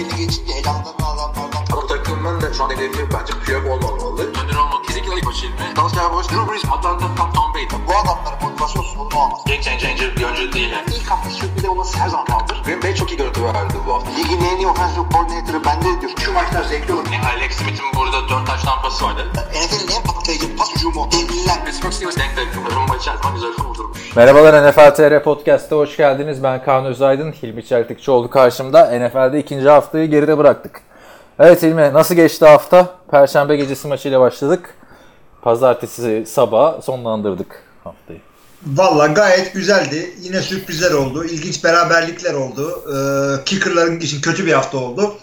belli geçince elanlarını alanlardan. Ama takımın da şu an hedefi bence Piyok olmamalı. Önder olmak kesinlikle ilk maçı ilmi. Dallas Cowboys, Drew Brees, Atlanta, Tom, Brady. Bu adamların motivasyon sorunu olmaz. Game changer bir oyuncu değil yani. İlk hafta sürpriz olması her zaman kaldır. Green Bay çok iyi görüntü verdi bu hafta. Ligin en iyi offensive coordinator'ı bende diyor. Şu maçlar zevkli olur. Yani Alex Smith'in burada 4 taş tampası vardı. NFL'in en patlayıcı pas hücumu. Devliler. Pittsburgh Steelers denk denk. Rumba içerisinde güzel kurdurmuş. Merhabalar NFL TR Podcast'a hoş geldiniz. Ben Kaan Özaydın, Hilmi Çeltikçioğlu karşımda. NFL'de ikinci haftayı geride bıraktık. Evet Hilmi, nasıl geçti hafta? Perşembe gecesi maçıyla başladık. Pazartesi sabah sonlandırdık haftayı. Valla gayet güzeldi. Yine sürprizler oldu. İlginç beraberlikler oldu. Ee, kickerların için kötü bir hafta oldu.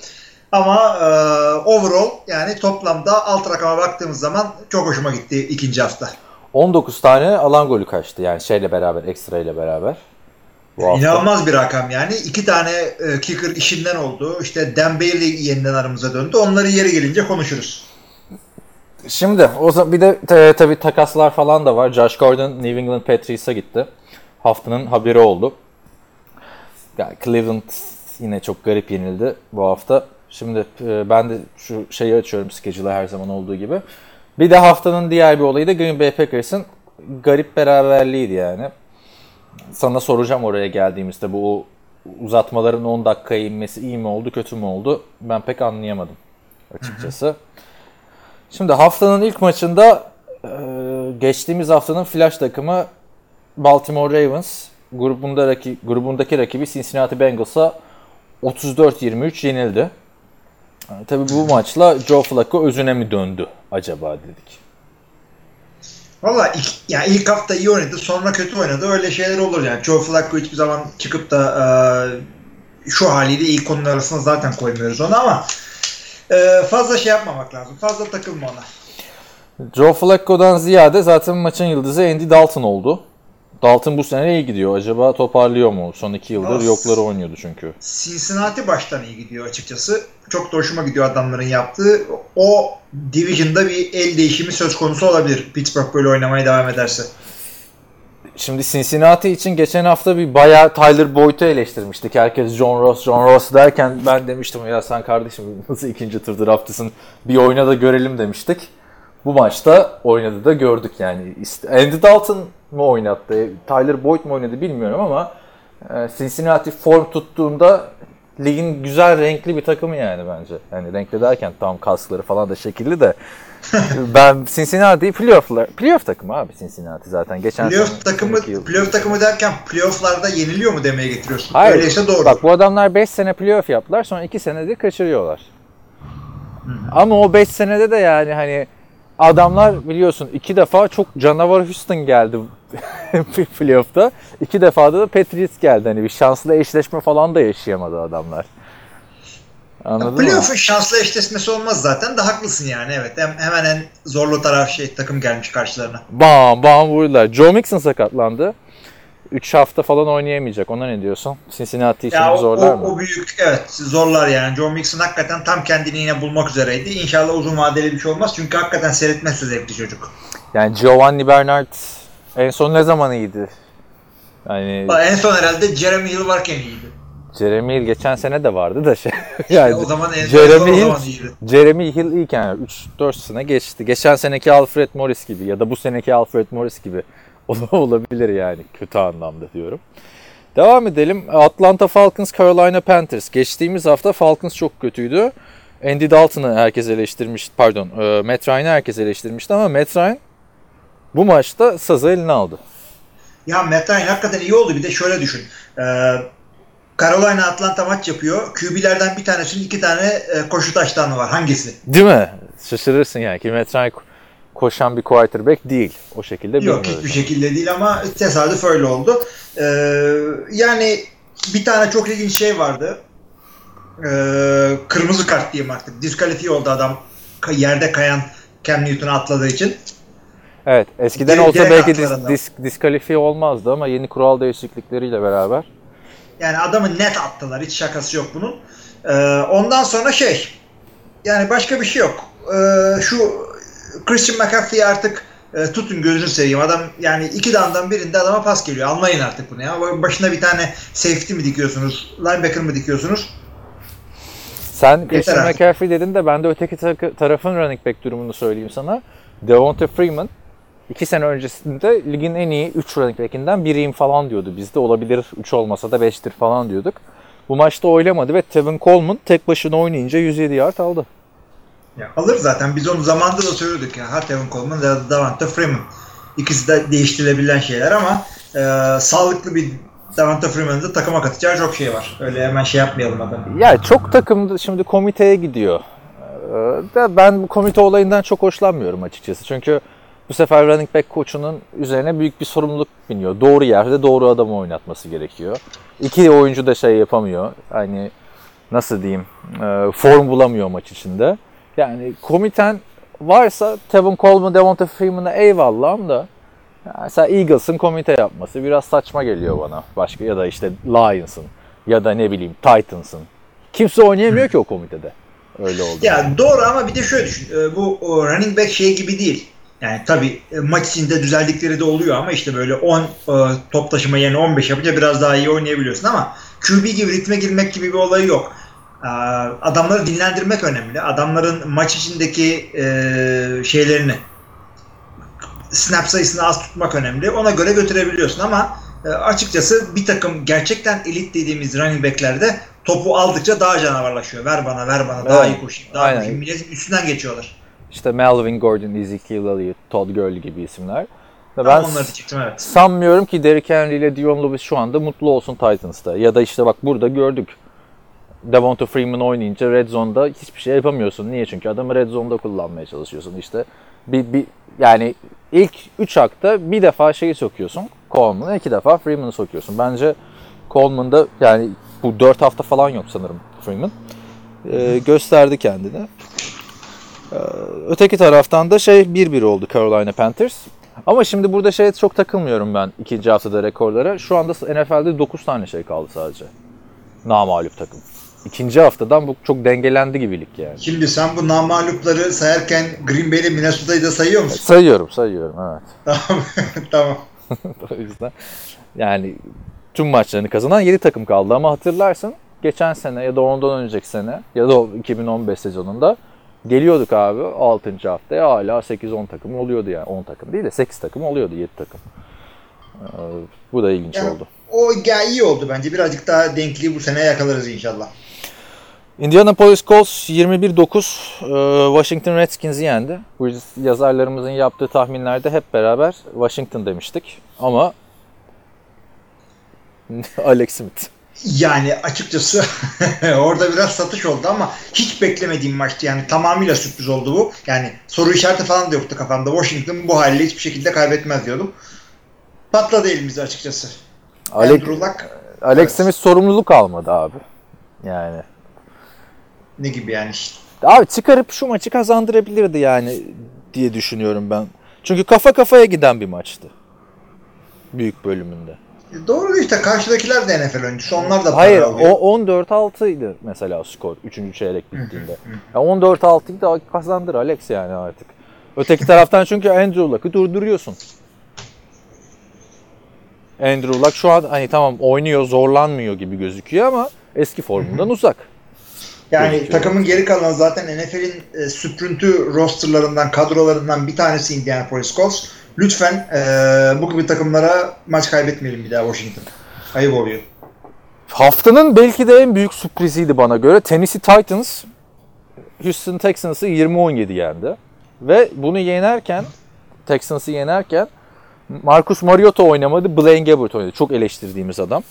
Ama e, overall yani toplamda alt rakama baktığımız zaman çok hoşuma gitti ikinci hafta. 19 tane alan golü kaçtı yani şeyle beraber, ekstra ile beraber. Bu hafta. İnanılmaz bir rakam yani. İki tane e, kicker işinden oldu. İşte Bailey yeniden aramıza döndü. Onları yeri gelince konuşuruz. Şimdi o zaman bir de e, tabii takaslar falan da var. Josh Gordon New England Patriots'a gitti. Haftanın haberi oldu. Yani Cleveland yine çok garip yenildi bu hafta. Şimdi e, ben de şu şeyi açıyorum schedule'a her zaman olduğu gibi. Bir de haftanın diğer bir olayı da Green Bay Packers'ın garip beraberliğiydi yani. Sana soracağım oraya geldiğimizde bu uzatmaların 10 dakikaya inmesi iyi mi oldu kötü mü oldu ben pek anlayamadım açıkçası. Şimdi haftanın ilk maçında e, geçtiğimiz haftanın flash takımı Baltimore Ravens grubunda raki, grubundaki rakibi Cincinnati Bengals'a 34-23 yenildi. Yani tabii bu maçla Joe Flacco özüne mi döndü acaba dedik. Valla ilk, yani ilk hafta iyi oynadı sonra kötü oynadı. Öyle şeyler olur yani. Joe Flacco hiçbir zaman çıkıp da e, şu haliyle ilk konunun arasına zaten koymuyoruz onu ama e, fazla şey yapmamak lazım. Fazla takılma ona. Joe Flacco'dan ziyade zaten maçın yıldızı Andy Dalton oldu. Dalton bu sene iyi gidiyor. Acaba toparlıyor mu? Son iki yıldır Of. yokları oynuyordu çünkü. Cincinnati baştan iyi gidiyor açıkçası. Çok da hoşuma gidiyor adamların yaptığı. O division'da bir el değişimi söz konusu olabilir. Pittsburgh böyle oynamaya devam ederse. Şimdi Cincinnati için geçen hafta bir bayağı Tyler Boyd'u eleştirmiştik. Herkes John Ross, John Ross derken ben demiştim ya sen kardeşim nasıl ikinci tur draftlısın bir oyna da görelim demiştik. Bu maçta oynadı da gördük yani. Andy Dalton mu oynattı, Tyler Boyd mu oynadı bilmiyorum ama e, Cincinnati form tuttuğunda ligin güzel renkli bir takımı yani bence. Yani renkli derken tam kaskları falan da şekilli de ben Cincinnati'yi playoff'lar playoff takımı abi Cincinnati zaten geçen Playoff takımı, yıl. playoff takımı derken playoff'larda yeniliyor mu demeye getiriyorsun. Hayır. Öyleyse doğru. Bak bu adamlar 5 sene playoff yaptılar sonra 2 senede kaçırıyorlar. Ama o 5 senede de yani hani adamlar biliyorsun iki defa çok canavar Houston geldi playoff'ta. İki defada da Patriots geldi. Hani bir şanslı eşleşme falan da yaşayamadı adamlar. Anladın? Playoff'un şanslı eşleşmesi olmaz zaten de haklısın yani evet. Hem, hemen en zorlu taraf şey takım gelmiş karşılarına. Bam bam vurdular. Joe Mixon sakatlandı. 3 hafta falan oynayamayacak. Ona ne diyorsun? Cincinnati için Ya zorlar o, mı? o büyük evet zorlar yani. Joe Mixon hakikaten tam kendini yine bulmak üzereydi. İnşallah uzun vadeli bir şey olmaz. Çünkü hakikaten seyretmesi zevkli çocuk. Yani Giovanni Bernard en son ne zaman iyiydi? Yani En son herhalde Jeremy Hill varken iyiydi. Jeremy Hill geçen sene de vardı da şey. yani o zaman en Jeremy Hill, zaman. Jeremy Hill iyiken 3-4 sene geçti. Geçen seneki Alfred Morris gibi ya da bu seneki Alfred Morris gibi olabilir yani kötü anlamda diyorum. Devam edelim. Atlanta Falcons, Carolina Panthers. Geçtiğimiz hafta Falcons çok kötüydü. Andy Dalton'ı herkes eleştirmiş, pardon, e, Matt Ryan'ı herkes eleştirmişti ama Matt Ryan bu maçta sazı eline aldı. Ya Matt Ryan hakikaten iyi oldu. Bir de şöyle düşün. Ee, Carolina Atlanta maç yapıyor. QB'lerden bir tanesinin iki tane e, koşu taştanı var. Hangisi? Değil mi? Şaşırırsın yani ki Matt Ryan ko- koşan bir quarterback değil. O şekilde Yok hiçbir şekilde değil ama tesadüf öyle oldu. Ee, yani bir tane çok ilginç şey vardı. Ee, kırmızı kart diyeyim artık. Diskalifiye oldu adam yerde kayan Cam Newton'a atladığı için. Evet, eskiden Direkt- olsa direkt belki dis, dis, diskalifiye olmazdı ama yeni kural değişiklikleriyle beraber. Yani adamı net attılar. Hiç şakası yok bunun. Ee, ondan sonra şey yani başka bir şey yok. Ee, şu Christian McCaffrey'i artık e, tutun gözünü seveyim. Adam yani iki damdan birinde adama pas geliyor. Almayın artık bunu ya. Başına bir tane safety mi dikiyorsunuz? Linebacker mı dikiyorsunuz? Sen Christian. McCaffrey dedin de ben de öteki ta- tarafın running back durumunu söyleyeyim sana. Devonta Freeman iki sene öncesinde ligin en iyi 3 running back'inden biriyim falan diyordu. Bizde olabilir 3 olmasa da 5'tir falan diyorduk. Bu maçta oynamadı ve Tevin Coleman tek başına oynayınca 107 yard aldı. Ya alır zaten. Biz onu zamanında da söylüyorduk ya. Ha Tevin Coleman ya da Davante Freeman. İkisi de değiştirilebilen şeyler ama e, sağlıklı bir Davante Freeman'ın da takıma katacağı çok şey var. Öyle hemen şey yapmayalım adamı. Ya çok takım şimdi komiteye gidiyor. Da ben bu komite olayından çok hoşlanmıyorum açıkçası. Çünkü bu sefer running back koçunun üzerine büyük bir sorumluluk biniyor. Doğru yerde doğru adamı oynatması gerekiyor. İki oyuncu da şey yapamıyor. Hani nasıl diyeyim e, form bulamıyor maç içinde. Yani komiten varsa Tevin Coleman, Devonta Freeman'a eyvallah da yani mesela Eagles'ın komite yapması biraz saçma geliyor bana. Başka ya da işte Lions'ın ya da ne bileyim Titans'ın. Kimse oynayamıyor ki o komitede. Öyle oldu. Ya doğru ama bir de şöyle düşün. E, bu running back şey gibi değil. Yani tabii e, maç içinde düzeldikleri de oluyor ama işte böyle 10 e, top taşıma yerine 15 yapınca biraz daha iyi oynayabiliyorsun ama QB gibi ritme girmek gibi bir olayı yok. E, Adamları dinlendirmek önemli. Adamların maç içindeki e, şeylerini snap sayısını az tutmak önemli. Ona göre götürebiliyorsun ama e, açıkçası bir takım gerçekten elit dediğimiz running backlerde topu aldıkça daha canavarlaşıyor. Ver bana, ver bana, daha Evet. iyi koşayım, daha Aynen. koşayım. Milletin üstünden geçiyorlar. İşte Melvin Gordon, Ezekiel Elliott, Todd Gurley gibi isimler. Ve Ben ben onları diyecektim evet. sanmıyorum ki Derrick Henry ile Dion Lewis şu anda mutlu olsun Titans'ta. Ya da işte bak burada gördük. Devonta Freeman oynayınca Red Zone'da hiçbir şey yapamıyorsun. Niye? Çünkü adamı Red Zone'da kullanmaya çalışıyorsun. İşte bir, bir yani ilk 3 hakta bir defa şeyi sokuyorsun. Coleman'ı iki defa Freeman'ı sokuyorsun. Bence Coleman'da yani bu 4 hafta falan yok sanırım Freeman. Ee, gösterdi kendini. Ee, öteki taraftan da şey 1-1 oldu Carolina Panthers. Ama şimdi burada şeye çok takılmıyorum ben ikinci haftada rekorlara. Şu anda NFL'de 9 tane şey kaldı sadece. Namağlup takım. İkinci haftadan bu çok dengelendi gibi lig yani. Şimdi sen bu namalupları sayarken Green Bay'le Minnesota'yı da sayıyor musun? Sayıyorum, sayıyorum evet. tamam. tamam. o yüzden yani tüm maçlarını kazanan 7 takım kaldı ama hatırlarsın geçen sene ya da ondan önceki sene ya da o 2015 sezonunda geliyorduk abi 6. haftaya hala 8-10 takım oluyordu yani 10 takım değil de 8 takım oluyordu 7 takım. Ee, bu da ilginç Yani oldu. O iyi oldu bence. Birazcık daha denkliği bu sene yakalarız inşallah. Indianapolis Colts 21-9 e, Washington Redskins'i yendi. Bu yazarlarımızın yaptığı tahminlerde hep beraber Washington demiştik. Ama Alex Smith. Yani açıkçası orada biraz satış oldu ama hiç beklemediğim maçtı. Yani tamamıyla sürpriz oldu bu. Yani soru işareti falan da yoktu kafamda. Washington bu haliyle hiçbir şekilde kaybetmez diyordum. Patladı elimizde açıkçası. Alex, Andrew Luck Alex Evet. Smith sorumluluk almadı abi. Yani. ne gibi yani. Abi çıkarıp şu maçı kazandırabilirdi yani diye düşünüyorum ben. Çünkü kafa kafaya giden bir maçtı. Büyük bölümünde. Doğru işte karşıdakiler de NFL oyuncusu. Onlar da para Hayır alıyor. o 14-6 idi mesela skor 3. çeyrek bittiğinde. Ya 14-6'yı da kazandır Alex yani artık. Öteki taraftan çünkü Andrew Luck'ı durduruyorsun. Andrew Luck şu an hani tamam oynuyor zorlanmıyor gibi gözüküyor ama eski formundan uzak. Yani Gözüküyor. takımın geri kalanı zaten NFL'in e, süprüntü rosterlarından, kadrolarından bir tanesi Indianapolis Colts. Lütfen e, bu gibi takımlara maç kaybetmeyelim bir daha Washington. Ayıp oluyor. Haftanın belki de en büyük sürpriziydi bana göre. Tennessee Titans Houston Texans'ı 20-17 yendi. Ve bunu yenerken, Texans'ı yenerken Marcus Mariota oynamadı, Blaine Gabbert oynadı. Çok eleştirdiğimiz adam.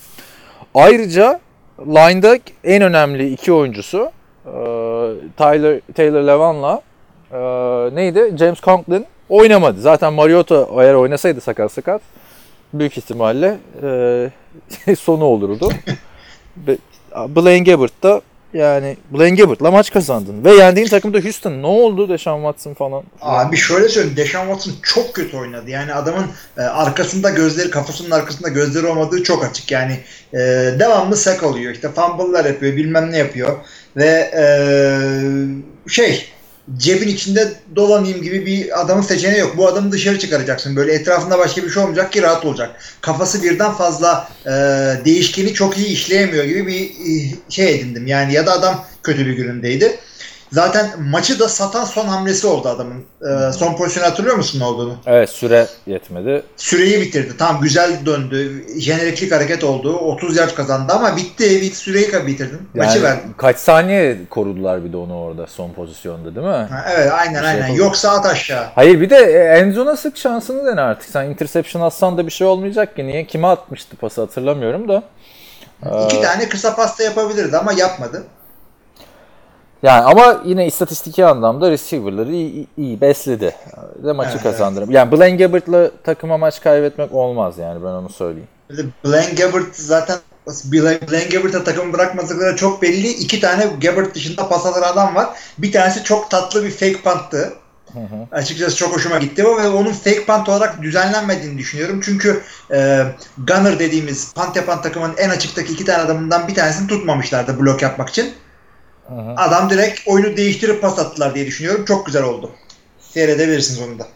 Ayrıca line'da en önemli iki oyuncusu e, Tyler Taylor Levan'la e, neydi? James Conklin oynamadı. Zaten Mariota eğer oynasaydı sakat sakat büyük ihtimalle e, sonu olurdu. Blaine Gabbert da yani Blaine Gabbert'la maç kazandın. Ve yendiğin takımda Houston. Ne oldu Deshaun Watson falan? Abi şöyle söyleyeyim. Deshaun Watson çok kötü oynadı. Yani adamın e, arkasında gözleri, kafasının arkasında gözleri olmadığı çok açık. Yani e, devamlı sack alıyor. İşte fumble'lar yapıyor, bilmem ne yapıyor. Ve e, şey cebin içinde dolanayım gibi bir adamın seçeneği yok. Bu adamı dışarı çıkaracaksın. Böyle etrafında başka bir şey olmayacak ki rahat olacak. Kafası birden fazla e, değişkeni çok iyi işleyemiyor gibi bir e, şey edindim. Yani ya da adam kötü bir günündeydi. Zaten maçı da satan son hamlesi oldu adamın. E, son pozisyonu hatırlıyor musun ne olduğunu? Evet süre yetmedi. Süreyi bitirdi. Tam güzel döndü. Jeneriklik hareket oldu. 30 yaş kazandı ama bitti. Bit süreyi bitirdin. Maçı Yani verdin. kaç saniye korudular bir de onu orada son pozisyonda değil mi? Ha, evet aynen Bir şey aynen. yapalım. Yoksa at aşağı. Hayır bir de e, Enzo'na sık şansını dene artık. Sen interception atsan da bir şey olmayacak ki. Niye? Kime atmıştı pası hatırlamıyorum da. İki Ee, tane kısa pasta yapabilirdi ama yapmadı. Yani ama yine istatistiki anlamda receiver'ları iyi, iyi- besledi. Ve maçı Evet, kazandırır. Yani Blaine Gabbert'la takıma maç kaybetmek olmaz yani ben onu söyleyeyim. De Blaine Gabbert zaten Blaine Gabbert'a takımı bırakmadıkları çok belli. İki tane Gabbert dışında pas atan adam var. Bir tanesi çok tatlı bir fake punttı. Açıkçası çok hoşuma gitti ve onun fake punt olarak düzenlenmediğini düşünüyorum. Çünkü e, gunner dediğimiz punt yapan takımın en açıktaki iki tane adamından bir tanesini tutmamışlardı blok yapmak için. Adam direkt oyunu değiştirip pas attılar diye düşünüyorum. Çok güzel oldu. Seyredebilirsiniz onu da.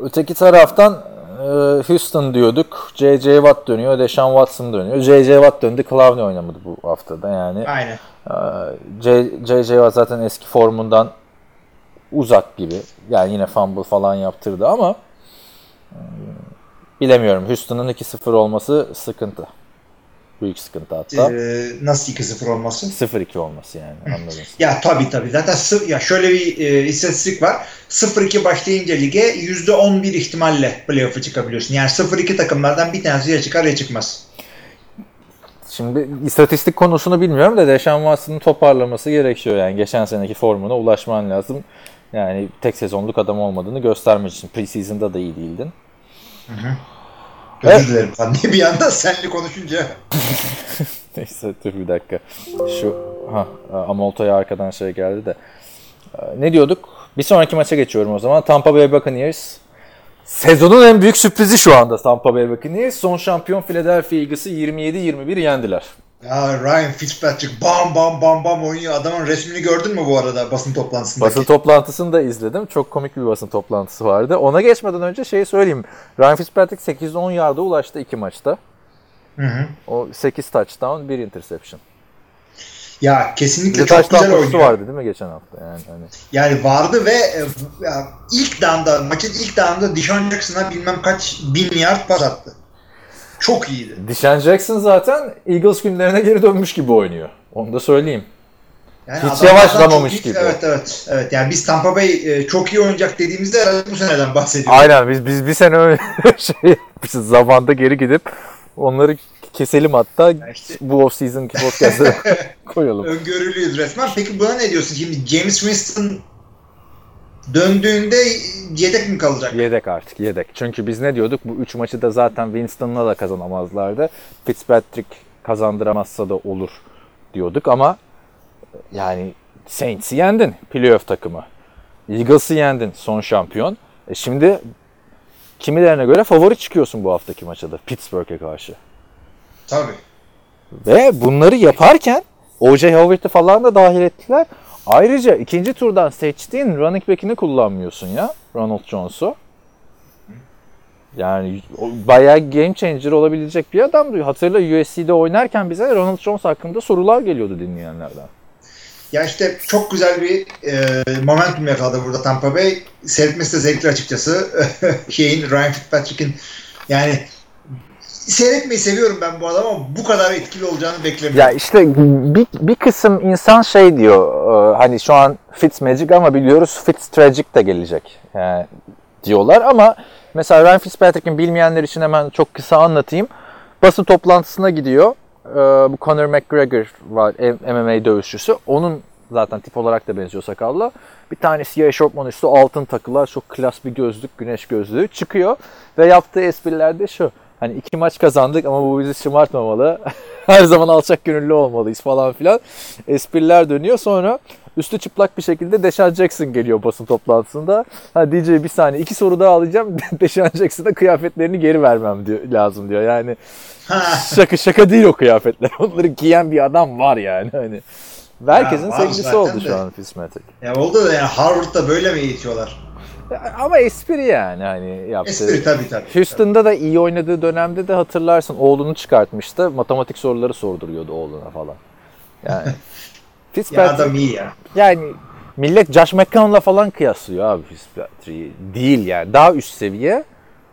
Öteki taraftan e, Houston diyorduk. J.J. Watt dönüyor. Deshaun Watson dönüyor. J.J. Watt döndü. Clowney oynamadı bu haftada yani. Aynen. J.J. Watt zaten eski formundan uzak gibi. Yani yine fumble falan yaptırdı ama e, bilemiyorum. Houston'ın 2-0 olması sıkıntı. Büyük sıkıntı hatta. Ee, nasıl 2-0 olması? 0-2 olması yani anladın. Ya tabii tabii. Zaten sı- ya şöyle bir e, istatistik var. 0-2 başlayınca lige %11 ihtimalle playoff'a çıkabiliyorsun. Yani 0-2 takımlardan bir tanesi ya çıkar ya çıkmaz. Şimdi istatistik konusunu bilmiyorum da Deshaun Watson'ın toparlaması gerekiyor yani. Geçen seneki formuna ulaşman lazım. Yani tek sezonluk adam olmadığını göstermek için. Preseason'da da iyi değildin. Özür Evet. dilerim falan diye bir anda senli konuşunca. Neyse dur bir dakika. Şu ha Amolto'ya arkadan şey geldi de. Ee, Ne diyorduk? Bir sonraki maça geçiyorum o zaman. Tampa Bay Buccaneers. Sezonun en büyük sürprizi şu anda Tampa Bay Buccaneers. Son şampiyon Philadelphia Eagles'ı 27-21 yendiler. Ya Ryan Fitzpatrick bam bam bam bam oynuyor. Adamın resmini gördün mü bu arada basın toplantısındaki? Basın toplantısını da izledim. Çok komik bir basın toplantısı vardı. Ona geçmeden önce şeyi söyleyeyim. Ryan Fitzpatrick 810 yarda ulaştı iki maçta. Hı hı. O 8 touchdown, 1 interception. Ya kesinlikle çok touchdown güzel oynuyor. vardı değil mi geçen hafta? Yani hani. Yani vardı ve e, ya ilk down'da maçın ilk down'da Dishon Jackson'a bilmem kaç bin yard pas attı. Çok iyiydi. Deshaun Jackson zaten Eagles günlerine geri dönmüş gibi oynuyor. Onu da söyleyeyim. Yani Hiç yavaşlamamış iyi- gibi. Evet evet. Evet yani biz Tampa Bay e, çok iyi oynayacak dediğimizde herhalde bu seneden bahsediyoruz. Aynen biz biz bir sene öyle şey yapmışız. Zamanda geri gidip onları keselim hatta işte- bu off season'ki podcast'e koyalım. Öngörülüyüz resmen. Peki buna ne diyorsun? Şimdi James Winston döndüğünde yedek mi kalacak? Yedek artık yedek. Çünkü biz ne diyorduk? Bu 3 maçı da zaten Winston'la da kazanamazlardı. Fitzpatrick kazandıramazsa da olur diyorduk ama yani Saints'i yendin playoff takımı. Eagles'ı yendin son şampiyon. E şimdi kimilerine göre favori çıkıyorsun bu haftaki maçta da Pittsburgh'e karşı. Tabii. Ve bunları yaparken O.J. Howard'ı falan da dahil ettiler. Ayrıca ikinci turdan seçtiğin running back'ini kullanmıyorsun ya. Ronald Jones'u. Yani bayağı game changer olabilecek bir adamdı. Hatırla USC'de oynarken bize Ronald Jones hakkında sorular geliyordu dinleyenlerden. Ya işte çok güzel bir e, momentum yakaladı burada Tampa Bay. Seyretmesi de zevkli açıkçası. Şeyin Ryan Fitzpatrick'in yani seyretmeyi seviyorum ben bu adamı ama bu kadar etkili olacağını beklemiyorum. Ya işte bir, bir kısım insan şey diyor e, hani şu an Fitzmagic ama biliyoruz Fitztragic de gelecek yani diyorlar ama mesela Ryan Fitzpatrick'in bilmeyenler için hemen çok kısa anlatayım. Basın toplantısına gidiyor. E, Bu Conor McGregor var MMA dövüşçüsü. Onun zaten tip olarak da benziyor sakalla. Bir tane siyah eşofman üstü altın takılar çok klas bir gözlük güneş gözlüğü çıkıyor ve yaptığı espriler de şu. Hani iki maç kazandık ama bu bizi şımartmamalı. Her zaman alçak gönüllü olmalıyız falan filan. Espriler dönüyor. Sonra üstü çıplak bir şekilde Deshaun Jackson geliyor basın toplantısında. Ha DJ bir saniye iki soru daha alacağım. Deshaun Jackson'a kıyafetlerini geri vermem diyor, lazım diyor. Yani şaka şaka değil o kıyafetler. Onları giyen bir adam var yani. Hani Herkesin Ya sevgilisi oldu de. şu an Fitzmagic. Ya oldu da yani Harvard'da böyle mi eğitiyorlar? Ya, Ama espri yani hani yaptığı. Espri tabii tabii. Houston'da da iyi oynadığı dönemde de hatırlarsın oğlunu çıkartmıştı. Matematik soruları sorduruyordu oğluna falan. Yani Ya Fitzpatrick adam iyi ya. yani millet Josh McCown'la falan kıyaslıyor abi Fitzpatrick'i. Değil yani. Daha üst seviye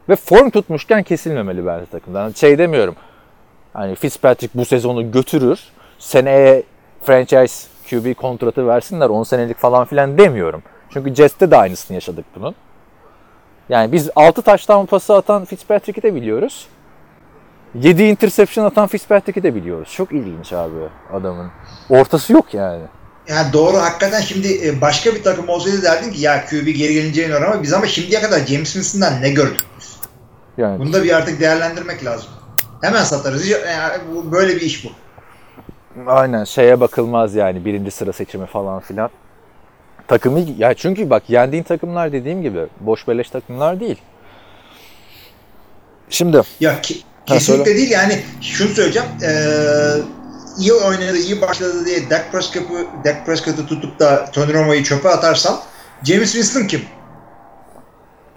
ve form tutmuşken kesilmemeli bence takımdan. Hani Şey demiyorum. Hani Fitzpatrick bu sezonu götürür. Seneye franchise QB kontratı versinler 10 senelik falan filan demiyorum. Çünkü Jets'te de aynısını yaşadık bunun. Yani biz 6 taştan pası atan Fitzpatrick'i de biliyoruz. 7 interception atan Fitzpatrick'i de biliyoruz. Çok ilginç abi adamın. Ortası yok yani. Yani doğru hakikaten şimdi e, başka bir takım olsaydı derdin ki ya QB geri gelince iner ama biz ama şimdiye kadar James Winston'dan ne gördük biz? Yani Bunu da bir artık değerlendirmek lazım. Hemen satarız. Yani bu- böyle bir iş bu. Aynen şeye bakılmaz yani birinci sıra seçimi falan filan. Takımı ya çünkü bak yendiğin takımlar dediğim gibi boş beleş takımlar değil. Şimdi Ya ki, kesinlikle söyle. değil yani şunu söyleyeceğim. Ee, iyi oynadı, iyi başladı diye Dak Prescott'u Dak Prescott'u tutup da Tony Romo'yu çöpe atarsan James Winston kim?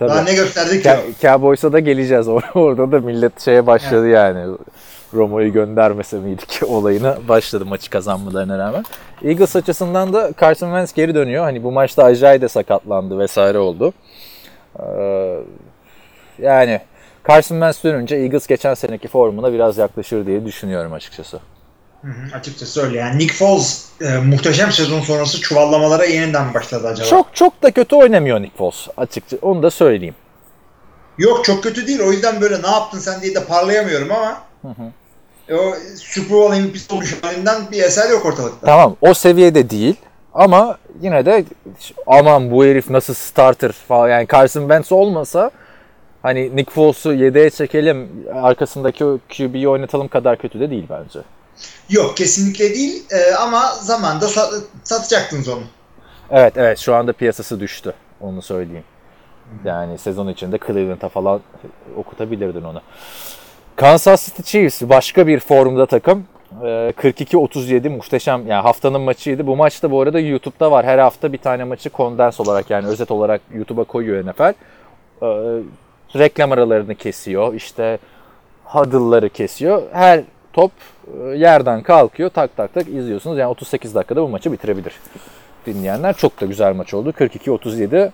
Daha tabii ne gösterdi ki? Ka- Cowboys'a da geleceğiz. Or- Orada da millet şeye başladı yani. Romo'yu göndermese miydik olayına başladı maçı kazanmalarına rağmen. Eagles açısından da Carson Wentz geri dönüyor. Hani bu maçta Ajay da sakatlandı vesaire oldu. Ee, yani Carson Wentz dönünce Eagles geçen seneki formuna biraz yaklaşır diye düşünüyorum açıkçası. Hı hı, açıkçası öyle yani. Nick Foles e, muhteşem sezon sonrası çuvallamalara yeniden başladı acaba. Çok çok da kötü oynamıyor Nick Foles açıkça. Onu da söyleyeyim. Yok çok kötü değil. O yüzden böyle ne yaptın sen diye de parlayamıyorum ama e, o Super Bowl MVP'si olmuş halinden bir eser yok ortalıkta. Tamam o seviyede değil ama yine de aman bu herif nasıl starter falan yani Carson Wentz olmasa hani Nick Foles'u yedeğe çekelim arkasındaki QB'yi oynatalım kadar kötü de değil bence. Yok kesinlikle değil E, ama zamanda sa- satacaktınız onu. Evet evet şu anda piyasası düştü onu söyleyeyim. Yani sezon içinde Cleveland'a falan okutabilirdin onu. Kansas City Chiefs başka bir formda takım. Ee, 42-37 muhteşem yani haftanın maçıydı. Bu maç da bu arada YouTube'da var. Her hafta bir tane maçı kondens olarak yani özet olarak YouTube'a koyuyor NFL. Ee, reklam aralarını kesiyor. İşte huddle'ları kesiyor. Her top e, yerden kalkıyor. Tak tak tak izliyorsunuz. Yani 38 dakikada bu maçı bitirebilir dinleyenler. Çok da güzel maç oldu. 42-37.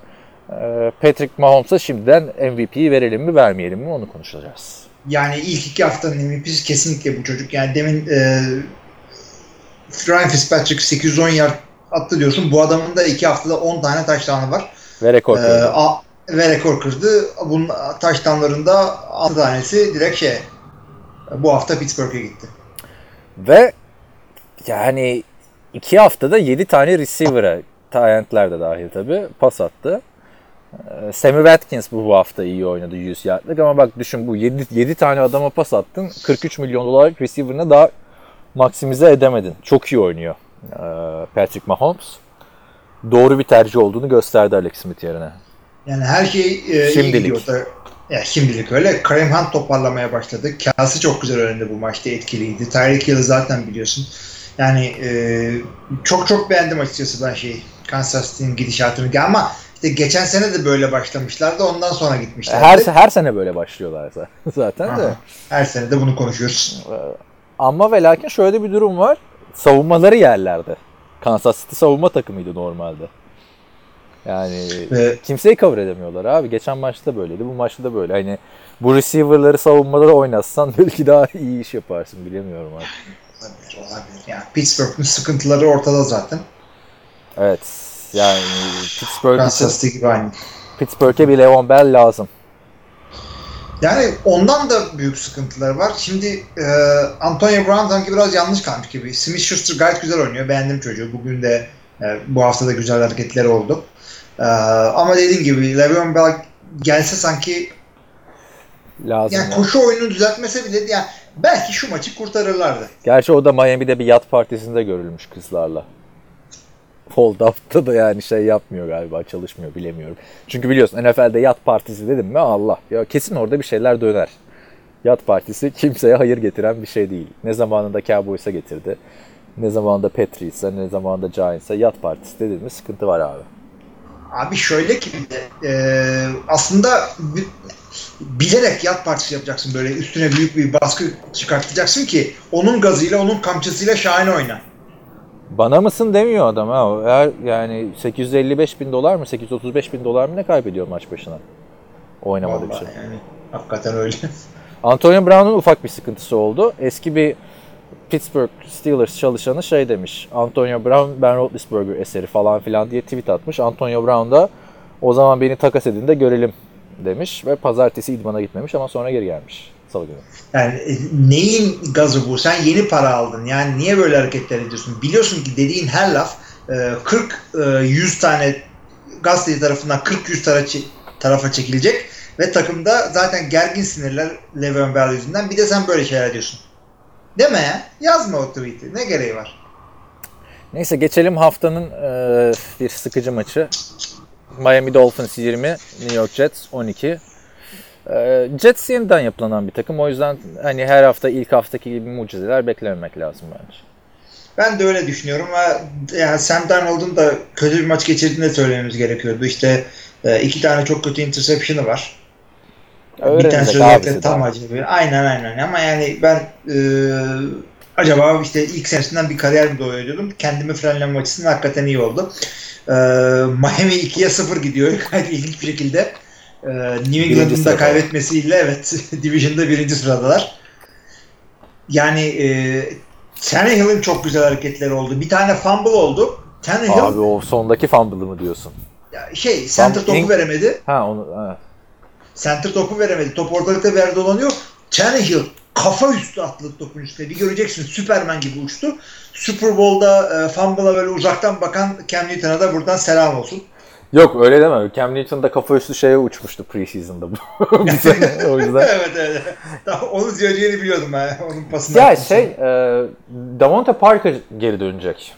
Ee, Patrick Mahomes'a şimdiden MVP'yi verelim mi vermeyelim mi onu konuşacağız. Yani ilk iki haftanın MVP'si kesinlikle bu çocuk. Yani demin e, Ryan Fitzpatrick 810 yard attı diyorsun. Bu adamın da iki haftada 10 tane taştanı var. Ve rekor Ee, kırdı. a- ve rekor kırdı. Bunun taştanlarında 6 tanesi direkt şey bu hafta Pittsburgh'e gitti. Ve yani iki haftada 7 tane receiver'a Tyent'ler de dahil tabi pas attı. Ee, Sammy Watkins bu, bu hafta iyi oynadı 100 yardlık ama bak düşün bu 7, 7 tane adama pas attın 43 milyon dolarlık receiver'ına daha maksimize edemedin. Çok iyi oynuyor ee, Patrick Mahomes. Doğru bir tercih olduğunu gösterdi Alex Smith yerine. Yani her şey e, iyi Şimdilik. gidiyor. Da, ya şimdilik öyle. Kareem Hunt toparlamaya başladı. Kelsey çok güzel oynadı bu maçta etkiliydi. Tyreek Hill'i zaten biliyorsun. Yani e, çok çok beğendim açıkçası ben şeyi. Kansas City'nin gidişatını. Ama işte geçen sene de böyle başlamışlardı. Ondan sonra gitmişlerdi. Her, her sene böyle başlıyorlar zaten de. Aha. Her sene de bunu konuşuyoruz. Ama ve lakin şöyle bir durum var. Savunmaları yerlerde. Kansas City savunma takımıydı normalde. Yani Ve kimseyi cover edemiyorlar abi. Geçen maçta böyleydi. Bu maçta da böyle. Hani bu receiver'ları savunmada da oynatsan belki daha iyi iş yaparsın. Bilemiyorum artık. olabilir, olabilir. Yani Pittsburgh'ın sıkıntıları ortada zaten. Evet. Yani Pittsburgh Kansas için, City gibi aynı. Pittsburgh'e bir Le'Veon Bell lazım. Yani ondan da büyük sıkıntıları var. Şimdi e, Antonio Brown sanki biraz yanlış kalmış gibi. Smith Schuster gayet güzel oynuyor. Beğendim çocuğu. Bugün de e, bu hafta da güzel hareketleri oldu. E, ama dediğim gibi Le'Veon Bell gelse sanki Lazım. yani ya. koşu oyununu düzeltmese bile yani belki şu maçı kurtarırlardı. Gerçi o da Miami'de bir yat partisinde görülmüş kızlarla. Hold up'ta da yani şey yapmıyor galiba çalışmıyor bilemiyorum. Çünkü biliyorsun NFL'de yat partisi dedim mi Allah ya kesin orada bir şeyler döner. Yat partisi kimseye hayır getiren bir şey değil. Ne zamanında Cowboys'a getirdi. Ne zaman da Patriots'a ne zaman da Giants'a yat partisi dediğimiz sıkıntı var abi. Abi şöyle ki e, aslında bi- bilerek yat partisi yapacaksın böyle üstüne büyük bir baskı çıkartacaksın ki onun gazıyla onun kamçısıyla şahane oyna. Bana mısın demiyor adam ha. Eğer yani 855 bin dolar mı 835 bin dolar mı ne kaybediyor maç başına? Oynamadığı için. yani hakikaten öyle. Antonio Brown'un ufak bir sıkıntısı oldu. Eski bir Pittsburgh Steelers çalışanı şey demiş. Antonio Brown Ben Roethlisberger eseri falan filan diye tweet atmış. Antonio Brown da o zaman beni takas edin de görelim demiş ve pazartesi idmana gitmemiş ama sonra geri gelmiş salı günü. Yani e, neyin gazı bu? Sen yeni para aldın. Yani niye böyle hareketler ediyorsun? Biliyorsun ki dediğin her laf e, 40 e, 100 tane gazeteci tarafından 40-100 tara- tarafa çekilecek ve takımda zaten gergin sinirler Le'Veon Bell yüzünden. Bir de sen böyle şeyler diyorsun. Deme ya. Yazma o tweet'i. Ne gereği var? Neyse geçelim haftanın e, bir sıkıcı maçı. Miami Dolphins 20, New York Jets 12. E, Jets yeniden yapılanan bir takım. O yüzden hani her hafta ilk haftaki gibi mucizeler beklememek lazım bence. Ben de öyle düşünüyorum ve yani Sam Darnold'un da kötü bir maç geçirdiğini de söylememiz gerekiyordu. İşte e, iki tane çok kötü interception'ı var. bir tanesi abisi özellikle de. tam acı. Aynen aynen ama yani ben e, acaba işte ilk senesinden bir kariyer mi doğuyor diyordum. Kendimi frenleme açısından hakikaten iyi oldu. E, Miami 2'ye 0 gidiyor gayet ilginç bir şekilde. E, New England'ın da kaybetmesiyle evet Division'da birinci sıradalar. Yani e, Tannehill'in çok güzel hareketleri oldu. Bir tane fumble oldu. Tannehill Abi o sondaki fumble'ı mı diyorsun? ya şey center Fumble- topu veremedi. Ha onu evet. Center topu veremedi. Top ortalıkta bir yerde dolanıyor. Tannehill kafa üstü atladı topun üstüne. Bir göreceksin Superman gibi uçtu. Super Bowl'da e, fumble'a böyle uzaktan bakan Cam Newton'a da buradan selam olsun. Yok öyle deme. Cam Newton da kafa üstü şeye uçmuştu preseason'da. bu sene. o yüzden. evet evet. Daha onu söyleyeceğini biliyordum ben. Onun pasını. Ya şey, e, Davante Parker geri dönecek.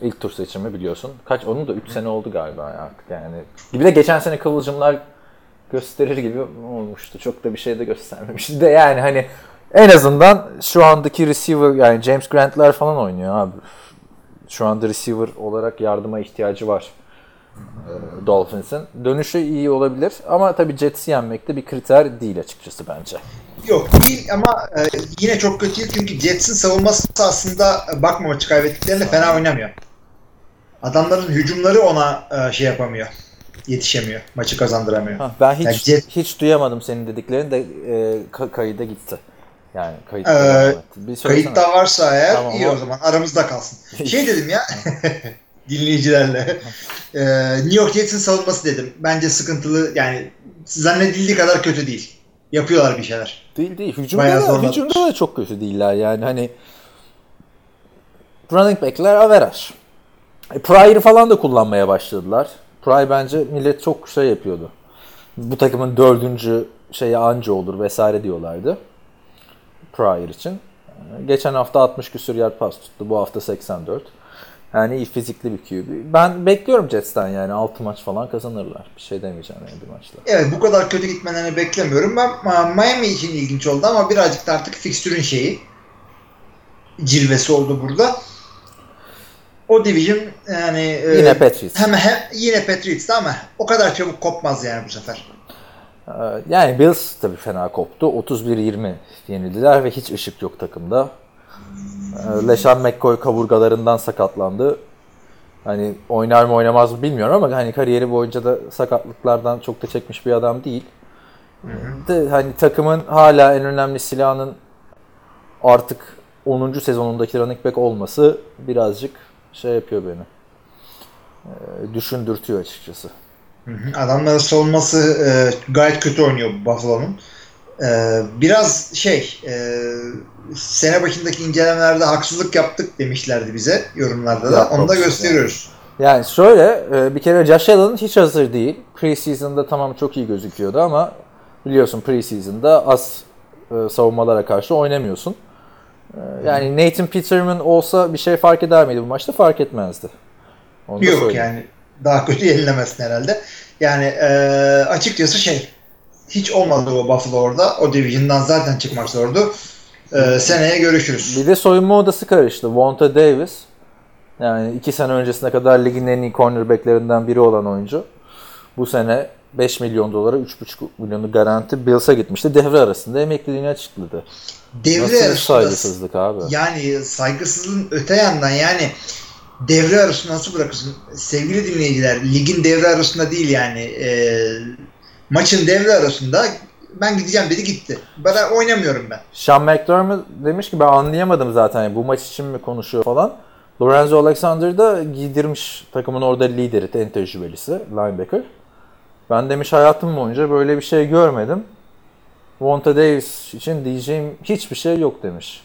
İlk tur seçimi biliyorsun. Kaç onun da 3 sene oldu galiba artık yani. Bir de geçen sene kıvılcımlar gösterir gibi olmuştu. Çok da bir şey de göstermemişti de yani hani en azından şu andaki receiver yani James Grant'ler falan oynuyor abi. Şu anda receiver olarak yardıma ihtiyacı var. E, Dolphins'in. Dönüşü iyi olabilir ama tabii Jets'i yenmek de bir kriter değil açıkçası bence. Yok değil ama e, yine çok kötü değil çünkü Jets'in savunması aslında e, bakma maçı kaybettiklerinde fena oynamıyor. Adamların hücumları ona e, şey yapamıyor. Yetişemiyor. Maçı kazandıramıyor. Ha, ben hiç Ya Jet- hiç duyamadım senin dediklerini de e, ka- kayıda gitti. Yani kayıt Ee, bir. Kayıtta varsa eğer Tamam, iyi o zaman aramızda kalsın. Şey dedim ya dinleyicilerle. Ee, New York Jets'in savunması dedim. Bence sıkıntılı yani zannedildiği kadar kötü değil. Yapıyorlar bir şeyler. Değil değil. Hücumda Bayağı da, hücumda da çok kötü değiller yani hani running back'ler averaj. E, Pryor'ı falan da kullanmaya başladılar. Pryor bence millet çok şey yapıyordu. Bu takımın dördüncü şeyi anca olur vesaire diyorlardı. Pryor için. Geçen hafta 60 küsur yard pas tuttu. Bu hafta 84. Yani iyi fizikli bir QB. Ben bekliyorum Jets'ten yani 6 maç falan kazanırlar. Bir şey demeyeceğim yani bir maçta. Evet bu kadar kötü gitmelerini beklemiyorum. Ben Miami için ilginç oldu ama birazcık da artık fikstürün şeyi cilvesi oldu burada. O division yani e, Yine Patriots. Hem, hem yine Patriots'ta ama o kadar çabuk kopmaz yani bu sefer. Ee, Yani Bills tabii fena koptu. 31-20 yenildiler ve hiç ışık yok takımda. Ee, LeSean McCoy kaburgalarından sakatlandı. Hani oynar mı oynamaz mı bilmiyorum ama hani kariyeri boyunca da sakatlıklardan çok da çekmiş bir adam değil. De, hani takımın hala en önemli silahının artık 10. sezonundaki running back olması birazcık şey yapıyor beni. Ee, düşündürtüyor açıkçası. Adamların savunması e, gayet kötü oynuyor Buffalo'nun. E, biraz şey e, sene başındaki incelemelerde haksızlık yaptık demişlerdi bize yorumlarda da. Onu da gösteriyoruz. Yani şöyle e, bir kere Josh Allen hiç hazır değil. Preseason'da tamam çok iyi gözüküyordu ama biliyorsun preseason'da az e, savunmalara karşı oynamıyorsun. E, Yani Nathan Peterman olsa bir şey fark eder miydi bu maçta? Fark etmezdi. Onu Yok yani daha kötü yenilemezsin herhalde. Yani e, açıkçası şey hiç olmadı o Buffalo orada. O division'dan zaten çıkmak zordu. Ee, seneye görüşürüz. Bir de soyunma odası karıştı. Wonta Davis. Yani iki sene öncesine kadar ligin en iyi cornerbacklerinden biri olan oyuncu. Bu sene 5 milyon dolara 3,5 milyonu garanti Bills'a gitmişti. Devre arasında emekliliğini açıkladı. Devre Nasıl arasında saygısızlık abi? yani saygısızlığın öte yandan yani devre arası nasıl bırakırsın? Sevgili dinleyiciler ligin devre arasında değil yani e, maçın devre arasında ben gideceğim dedi gitti. Ben oynamıyorum ben. Sean McDermott demiş ki ben anlayamadım zaten bu maç için mi konuşuyor falan. Lorenzo Alexander da giydirmiş takımın orada lideri, en tecrübelisi, linebacker. Ben demiş hayatım boyunca böyle bir şey görmedim. Wonta Davis için diyeceğim hiçbir şey yok demiş.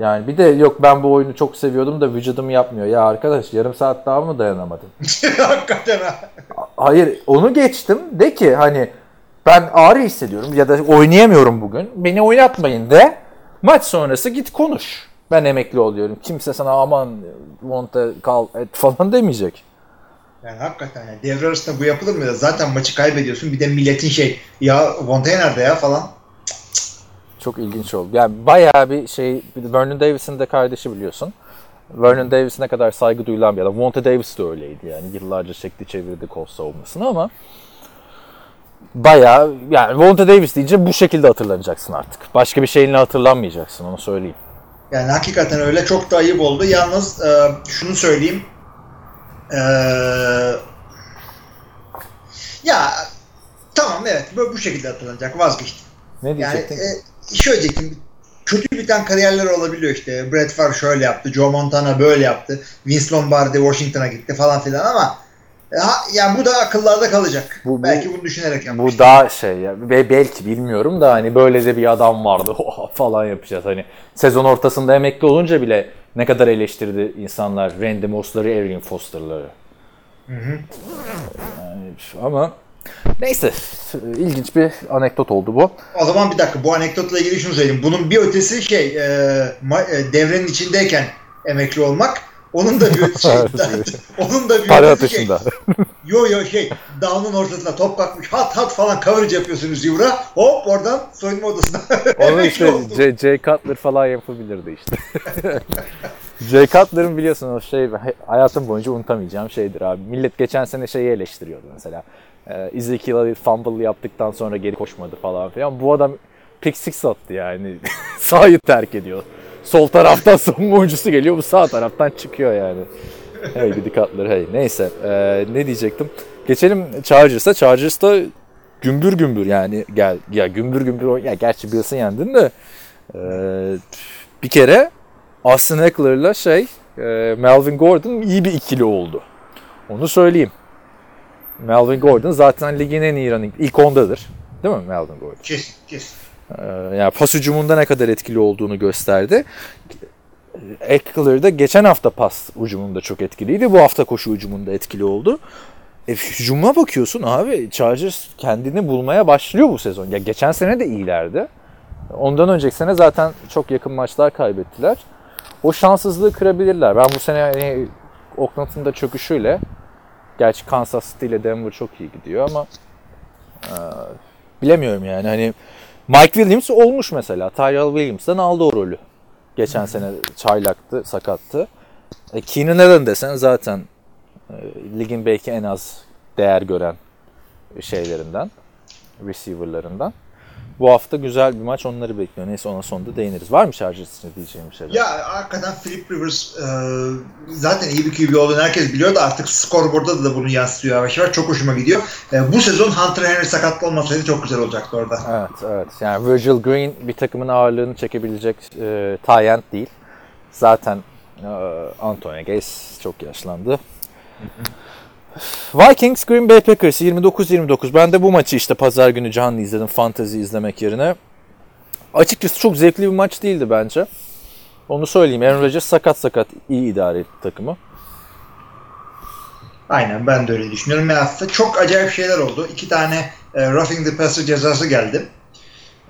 Yani bir de yok ben bu oyunu çok seviyordum da vücudum yapmıyor. Ya arkadaş yarım saat daha mı dayanamadın? Hakikaten ha. Hayır onu geçtim. De ki hani ben ağrı hissediyorum ya da oynayamıyorum bugün. Beni oynatmayın de maç sonrası git konuş. Ben emekli oluyorum. Kimse sana aman Monte kal et falan demeyecek. Yani hakikaten yani devre arasında bu yapılır mı? Zaten maçı kaybediyorsun. Bir de milletin şey ya Vontae nerede ya falan. Çok ilginç oldu. Yani bayağı bir şey Vernon Davis'in de kardeşi biliyorsun. Vernon Davis ne kadar saygı duyulan bir adam. Monte Davis de öyleydi yani. Yıllarca çekti çevirdi kol savunmasını ama bayağı yani Monte Davis deyince bu şekilde hatırlanacaksın artık. Başka bir şeyinle hatırlanmayacaksın onu söyleyeyim. Yani hakikaten öyle çok da ayıp oldu. Yalnız e, şunu söyleyeyim. E, ya tamam evet bu, bu şekilde hatırlanacak vazgeçtim. Ne Yani diyecektin? e, şöyle diyecektim. Kötü biten kariyerler olabiliyor işte. Brett Favre şöyle yaptı. Joe Montana böyle yaptı. Vince Lombardi Washington'a gitti falan filan ama e, ha, yani bu da akıllarda kalacak. Bu- bu- Belki bunu düşünerek yapmış. Bu daha şey ya be- belki bilmiyorum da hani böyle de bir adam vardı oha falan yapacağız hani sezon ortasında emekli olunca bile ne kadar eleştirdi insanlar Randy Moss'ları, Arian Foster'ları. Yani, ama neyse ilginç bir anekdot oldu bu. O zaman bir dakika bu anekdotla ilgili şunu söyleyeyim. Bunun bir ötesi şey e, ma- e, devrenin içindeyken emekli olmak. Onun da bir ötesi şey. onun da bir Para ötesi şey. atışında. Yo yo şey down'un ortasına top kalkmış hat hat falan coverage yapıyorsunuz yuvra. Hop oradan soyunma odasına. Onu işte. J, J. Cutler falan yapabilirdi işte. J. Cutler'ın biliyorsun o şey hayatım boyunca unutamayacağım şeydir abi. Millet geçen sene şeyi eleştiriyordu mesela. Ee, Ezekiel'a fumble yaptıktan sonra geri koşmadı falan filan. Bu adam pick six attı yani. Sahayı terk ediyor. Sol taraftan savunma oyuncusu geliyor bu sağ taraftan çıkıyor yani. Hey gidi Cutler hey. Neyse ee, ne diyecektim. Geçelim Chargers'a. Chargers'ta gümbür gümbür yani gel ya gümbür gümbür ya gerçi Bills'ı yendin de ee, bir kere Austin Eckler'la şey e, Melvin Gordon iyi bir ikili oldu. Onu söyleyeyim. Melvin Gordon zaten ligin en iyi running ilk ondadır. Değil mi Melvin Gordon? Kes kes. Ee, yani pas hücumunda ne kadar etkili olduğunu gösterdi. Eckler de geçen hafta pas hücumunda çok etkiliydi. Bu hafta koşu hücumunda etkili oldu. E, hücuma bakıyorsun abi Chargers kendini bulmaya başlıyor bu sezon. Ya geçen sene de iyilerdi. Ondan önceki sene zaten çok yakın maçlar kaybettiler. O şanssızlığı kırabilirler. Ben bu sene hani Oakland'ın da çöküşüyle gerçi Kansas City ile Denver çok iyi gidiyor ama e, bilemiyorum yani hani Mike Williams olmuş mesela. Tyrell Williams'dan aldı o rolü. Geçen sene çaylaktı, sakattı. E, Keenan Allen desen zaten e, ligin belki en az değer gören şeylerinden, receiver'larından. Bu hafta güzel bir maç onları bekliyor. Neyse ona sonunda değiniriz. Var mı Chargers için diyeceğim bir şeyler? Ya hakikaten Philip Rivers e, zaten iyi bir QB olduğunu herkes biliyor da artık scoreboard'da da bunu yansıtıyor yavaş yavaş. Çok hoşuma gidiyor. E, bu sezon Hunter Henry sakatlı olmasaydı çok güzel olacaktı orada. Evet, evet. Yani Virgil Green bir takımın ağırlığını çekebilecek e, end değil. Zaten e, Antonio Gates çok yaşlandı. Vikings Green Bay Packers 29-29. Ben de bu maçı işte pazar günü canlı izledim fantasy izlemek yerine. Açıkçası çok zevkli bir maç değildi bence. Onu söyleyeyim. Aaron Rodgers sakat sakat iyi idare etti takımı. Aynen ben de öyle düşünüyorum. Ya aslında çok acayip şeyler oldu. İki tane e, roughing the passer cezası geldi.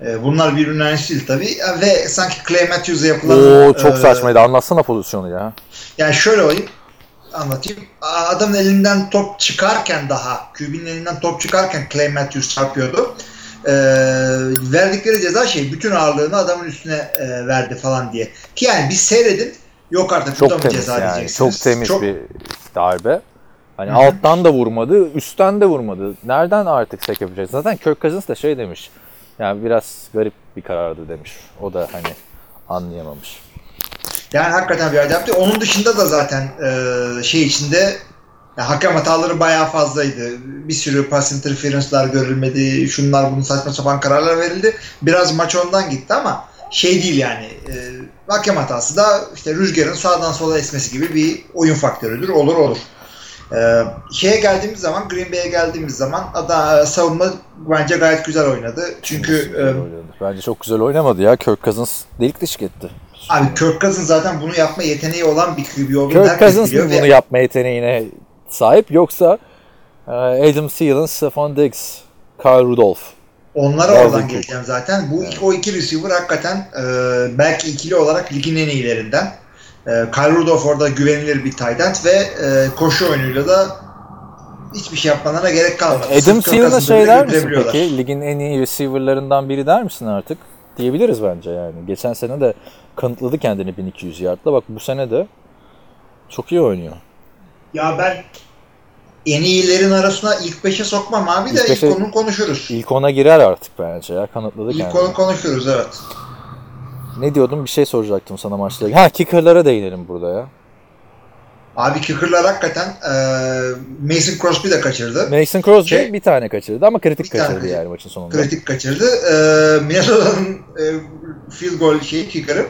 E, bunlar birbirinden eşit tabii. E, Ve sanki Clay Matthews'a yapılan... Oo çok e, saçmaydı. Anlatsana pozisyonu ya. Yani şöyle olayım. Anlatayım. Adamın elinden top çıkarken daha, QB'nin elinden top çıkarken Clay Matthews çarpıyordu. e, verdikleri ceza şey bütün ağırlığını adamın üstüne e, verdi falan diye. Ki yani bir seyredin yok artık bu da Çok mı temiz ceza yani. diyeceksiniz. Çok temiz Çok- bir darbe. Hani Hı hı. alttan da vurmadı, üstten de vurmadı. Nereden artık sek yapacak? Zaten Kirk Cousins da şey demiş. Yani biraz garip bir karardı demiş. O da hani anlayamamış. Yani hakikaten bir adapte. Onun dışında da zaten e, şey içinde ya, hakem hataları bayağı fazlaydı. Bir sürü pass interference'lar görülmedi. Şunlar bunun saçma sapan kararlar verildi. Biraz maç ondan gitti ama şey değil yani. E, hakem hatası da işte rüzgarın sağdan sola esmesi gibi bir oyun faktörüdür. Olur olur. E, şeye geldiğimiz zaman Green Bay'e geldiğimiz zaman ada, savunma bence gayet güzel oynadı. Çünkü e, oynadı. Bence çok güzel oynamadı ya. Kirk Cousins delik deşik etti. Abi Kirk Cousins zaten bunu yapma yeteneği olan bir QB olduğunu Kirk herkes Cousins biliyor. mı ve- bunu yapma yeteneğine sahip yoksa e, Adam Thielen, Stephon Diggs, Kyle Rudolph. Onlara Dalvin oradan Cook. geleceğim zaten. Bu iki, o iki receiver hakikaten e, belki ikili olarak ligin en iyilerinden. E, Kyle Rudolph orada güvenilir bir tight end ve e, koşu oyunuyla da hiçbir şey yapmalarına gerek kalmadı. Adam Thielen'a şey der misin peki? Ligin en iyi receiver'larından biri der misin artık? Diyebiliriz bence yani. Geçen sene de kanıtladı kendini 1200 yardla. Bak bu sene de çok iyi oynuyor. Ya ben en iyilerin arasına ilk 5'e sokmam abi de İlk ilk beşe- onu konuşuruz. İlk ona girer artık bence ya. Kanıtladı İlk kendini. onu konuşuruz evet. Ne diyordum? Bir şey soracaktım sana maçla. Ha kicker'lara değinelim burada ya. Abi kicker'lar hakikaten e, Mason Crosby de kaçırdı. Mason Crosby Şey- bir tane kaçırdı ama kritik Bir tane kaçırdı kaçırdı. yani maçın sonunda. Kritik kaçırdı. E, Minnesota'nın e, field goal şeyi kicker'ı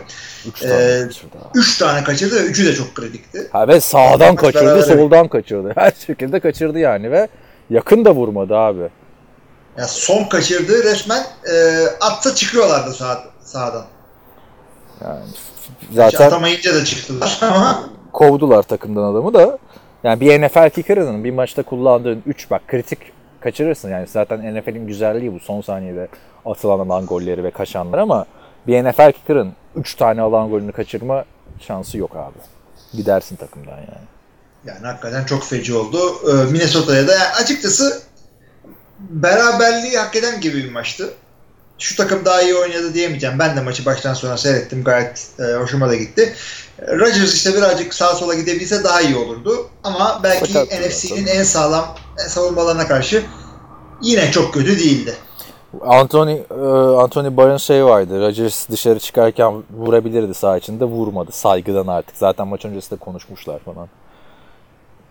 3 tane kaçırdı. abi. 3 tane kaçırdı ve 3'ü de çok kritikti. Ha ve sağdan Maçlara kaçırdı, soldan kaçırdı. Her şekilde kaçırdı yani ve yakın da vurmadı abi. Ya son kaçırdığı resmen e, atsa çıkıyorlardı sağ, sağdan. Yani Zaten... zaten Atamayınca da çıktılar ama kovdular takımdan adamı da. Yani bir NFL kicker'ının bir maçta kullandığın 3 bak kritik kaçırırsın. Yani zaten NFL'in güzelliği bu son saniyede atılan alan golleri ve kaçanlar ama bir NFL kicker'ın 3 tane alan golünü kaçırma şansı yok abi. Gidersin takımdan yani. yani hakikaten çok feci oldu. E, Minnesota'ya da açıkçası beraberliği hak eden gibi bir maçtı. Şu takım daha iyi oynadı diyemeyeceğim. Ben de maçı baştan sona seyrettim. Gayet e, hoşuma da gitti. E, Rodgers işte birazcık sağa sola gidebilse daha iyi olurdu. Ama belki NFC'nin en sağlam savunmalarına karşı yine çok kötü değildi. Anthony e, Anthony Barr'ın şey vardı. Rodgers dışarı çıkarken vurabilirdi sağ içinde. Vurmadı. Saygıdan artık. Zaten maç öncesi de konuşmuşlar falan.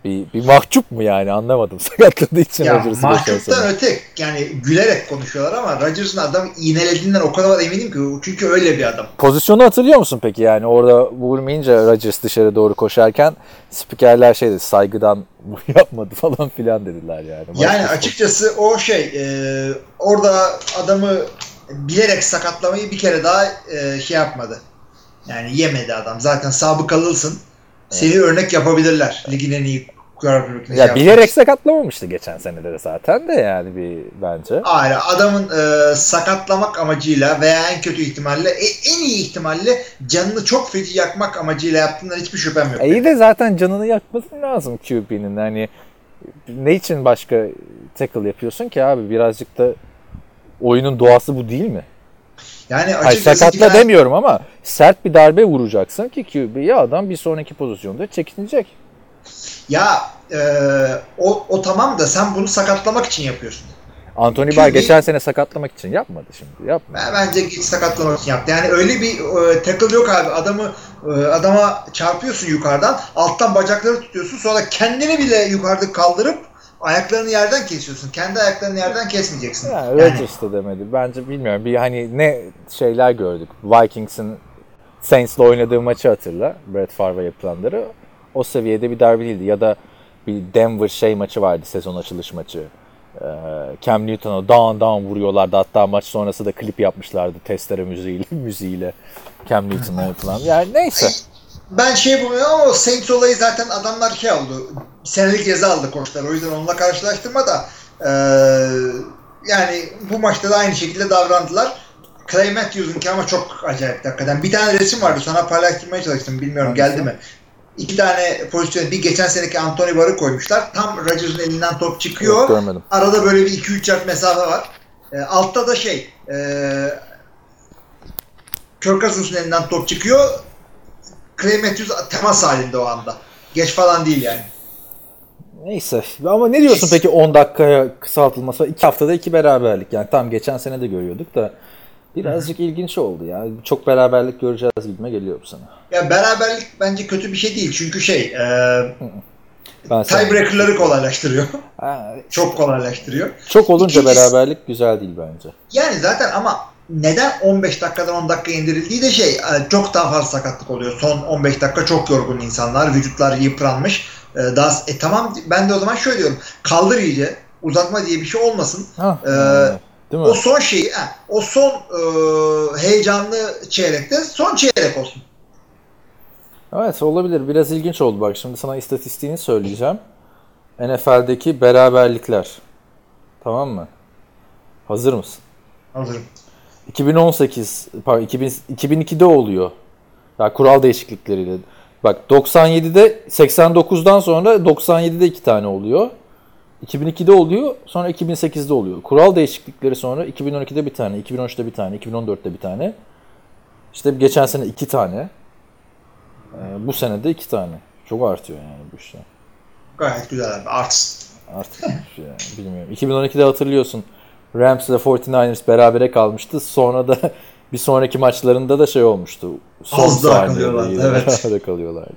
Bir, bir mahcup mu yani anlamadım. Sakatladığı için Ya Rodgers'ı mahcuptan öte yani gülerek konuşuyorlar ama Rodgers'ın adam iğnelediğinden o kadar eminim ki çünkü öyle bir adam. Pozisyonu hatırlıyor musun peki yani orada vurmayınca Rodgers dışarı doğru koşarken spikerler şey dedi saygıdan yapmadı falan filan dediler yani. Yani Başka- açıkçası o şey e, orada adamı bilerek sakatlamayı bir kere daha e, şey yapmadı. Yani yemedi adam. Zaten sabıkalısın. Seni örnek yapabilirler. Ligin en iyi ya bilerek sakatlamamıştı geçen senede de zaten de yani bir bence. Hayır, adamın e, sakatlamak amacıyla veya en kötü ihtimalle e, en iyi ihtimalle canını çok feci yakmak amacıyla yaptığından hiçbir şüphem yok. E iyi de zaten canını yakması lazım QB'nin. Hani ne için başka tackle yapıyorsun ki abi? Birazcık da oyunun doğası bu değil mi? Yani Hayır sakatla yani- demiyorum ama sert bir darbe vuracaksın ki QB'ye adam bir sonraki pozisyonda çekinecek. Ya e, o, o tamam da sen bunu sakatlamak için yapıyorsun. Anthony Barr geçen sene sakatlamak için yapmadı şimdi. Yapma. Ben, bence git sakatlamak için yaptı. Yani öyle bir e, tackle yok abi. Adamı e, adama çarpıyorsun yukarıdan. Alttan bacakları tutuyorsun. Sonra kendini bile yukarıda kaldırıp ayaklarını yerden kesiyorsun. Kendi ayaklarını yerden kesmeyeceksin. Yani Yani, Rodgers da demedi. Bence bilmiyorum. Bir hani ne şeyler gördük. Vikings'in Saints'le oynadığı maçı hatırla. Brett Favre'a yapılanları. O seviyede bir darbe değildi. Ya da bir Denver şey maçı vardı. Sezon açılış maçı. Ee, Cam Newton'a down down vuruyorlardı. Hatta maç sonrası da klip yapmışlardı. Testere müziğiyle. müziğiyle Cam Newton'a yapılan. Yani neyse. ben şey bulmuyorum ama o Saints olayı zaten adamlar şey oldu. Senelik ceza aldı koçlar. O yüzden onunla karşılaştırma da e, yani bu maçta da aynı şekilde davrandılar. Clay Matthews'unki ama çok acayip hakikaten. Bir tane resim vardı sonra paylaştırmaya çalıştım. Bilmiyorum Hangisi? geldi mi? İki tane pozisyon. Bir geçen seneki Anthony Barr'ı koymuşlar. Tam Rodgers'ın elinden top çıkıyor. Yok, görmedim. Arada böyle bir 2-3 yard mesafe var. E, altta da şey e, Kirk Cousins'ın elinden top çıkıyor. Clay Matthews temas halinde o anda. Geç falan değil yani. Neyse. Ama ne diyorsun peki 10 dakikaya kısaltılması? 2 haftada 2 beraberlik. Yani tam geçen sene de görüyorduk da birazcık ilginç oldu ya. Çok beraberlik göreceğiz gibime geliyor bu sene. Ya beraberlik bence kötü bir şey değil. Çünkü şey e, sana- tiebreaker'ları kolaylaştırıyor. Ha, Çok kolaylaştırıyor. çok olunca İkincisi- beraberlik güzel değil bence. Yani zaten ama neden 15 dakikadan 10 dakika indirildiği de şey e, çok daha fazla sakatlık oluyor. Son 15 dakika çok yorgun insanlar. Vücutlar yıpranmış. E, Daha, e, tamam ben de o zaman şöyle diyorum. Kaldır iyice. Uzatma diye bir şey olmasın. Ha, Ee, değil mi? O son şeyi, o son e, heyecanlı çeyrekte son çeyrek olsun. Evet olabilir. Biraz ilginç oldu bak. Şimdi sana istatistiğini söyleyeceğim. NFL'deki beraberlikler. Tamam mı? Hazır mısın? Hazırım. 2018 pardon 2000, 2002'de oluyor. Ya kural değişiklikleriyle. Bak 97'de 89'dan sonra 97'de iki tane oluyor. 2002'de oluyor, sonra 2008'de oluyor. Kural değişiklikleri sonra 2012'de bir tane, 2013'te bir tane, 2014'te bir tane. İşte geçen sene iki tane. Ee, bu sene de iki tane. Çok artıyor yani bu işler. Gayet güzel abi. Artsın. Artık yani bilmiyorum. 2012'de hatırlıyorsun. Rams ile 49ers berabere kalmıştı. Sonra da bir sonraki maçlarında da şey olmuştu. Son Az daha kalıyorlardı, evet. kalıyorlardı.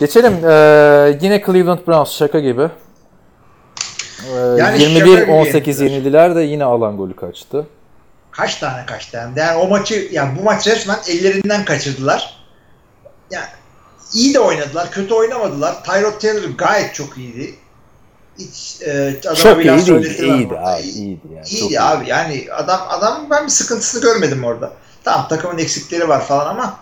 Geçelim. Ee, yine Cleveland Browns şaka gibi. Ee, Yani şaka gibi 21-18 yenildiler. de yine alan golü kaçtı. Kaç tane kaç tane? Yani o maçı, yani bu maç resmen ellerinden kaçırdılar. Yani iyi de oynadılar, kötü oynamadılar. Tyrod Taylor gayet çok iyiydi. Hiç e, Çok iyi değil. İyiydi orada. abi. İyi- iyiydi yani. Çok İyiydi iyi. abi yani adam adam ben bir sıkıntısını görmedim orada. Tamam takımın eksikleri var falan ama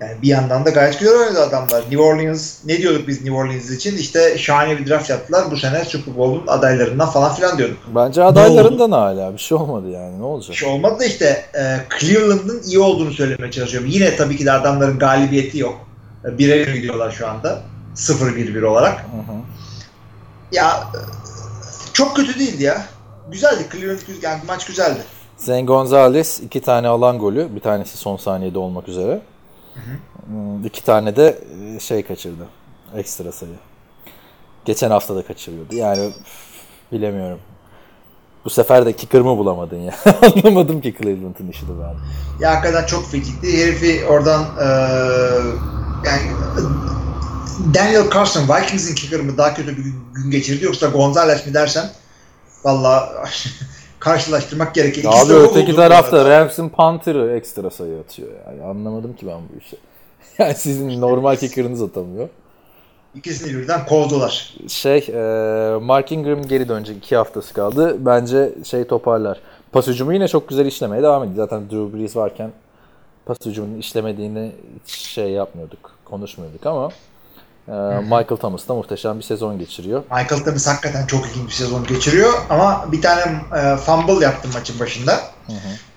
yani bir yandan da gayet güzel oynadı adamlar. New Orleans ne diyorduk biz New Orleans için? İşte şahane bir draft yaptılar. Bu sene Super Bowl'un adaylarından falan filan diyorduk. Bence adaylarından hala bir şey olmadı yani. Ne olacak? Bir şey olmadı da işte e, Cleveland'ın iyi olduğunu söylemeye çalışıyorum. Yine tabii ki de adamların galibiyeti yok. E, Bire bir gidiyorlar şu anda. 0-1-1 olarak. Hı hı. Ya çok kötü değildi ya. Güzeldi. Cleveland yani maç güzeldi. Zen Gonzalez iki tane alan golü. Bir tanesi son saniyede olmak üzere. Hmm, İki tane de e, şey kaçırdı. Ekstra sayı. Geçen hafta da kaçırıyordu. Yani bilemiyorum. Bu sefer de kicker mı bulamadın ya? Anlamadım ki Cleveland'ın işini ben. Ya hakikaten çok fekikti. Herifi oradan e, yani Daniel Carson Vikings'in kicker'ı mı daha kötü bir gün geçirdi yoksa Gonzalez mi dersen valla karşılaştırmak gerekir. İkisi Abi öteki tarafta. Rams'in Panther'ı ekstra sayı atıyor. Yani anlamadım ki ben bu işi. Yani sizin normal kicker'ınız atamıyor. İkisini birden kovdular. Şey, e, Mark Ingram geri dönecek. iki haftası kaldı. Bence şey toparlar. Pas hücumu yine çok güzel işlemeye devam ediyor. Zaten Drew Brees varken pas hücumunun işlemediğini hiç şey yapmıyorduk. Konuşmuyorduk ama Michael Thomas da muhteşem bir sezon geçiriyor. Michael Thomas hakikaten çok ilginç bir sezon geçiriyor ama bir tane e, fumble yaptı maçın başında.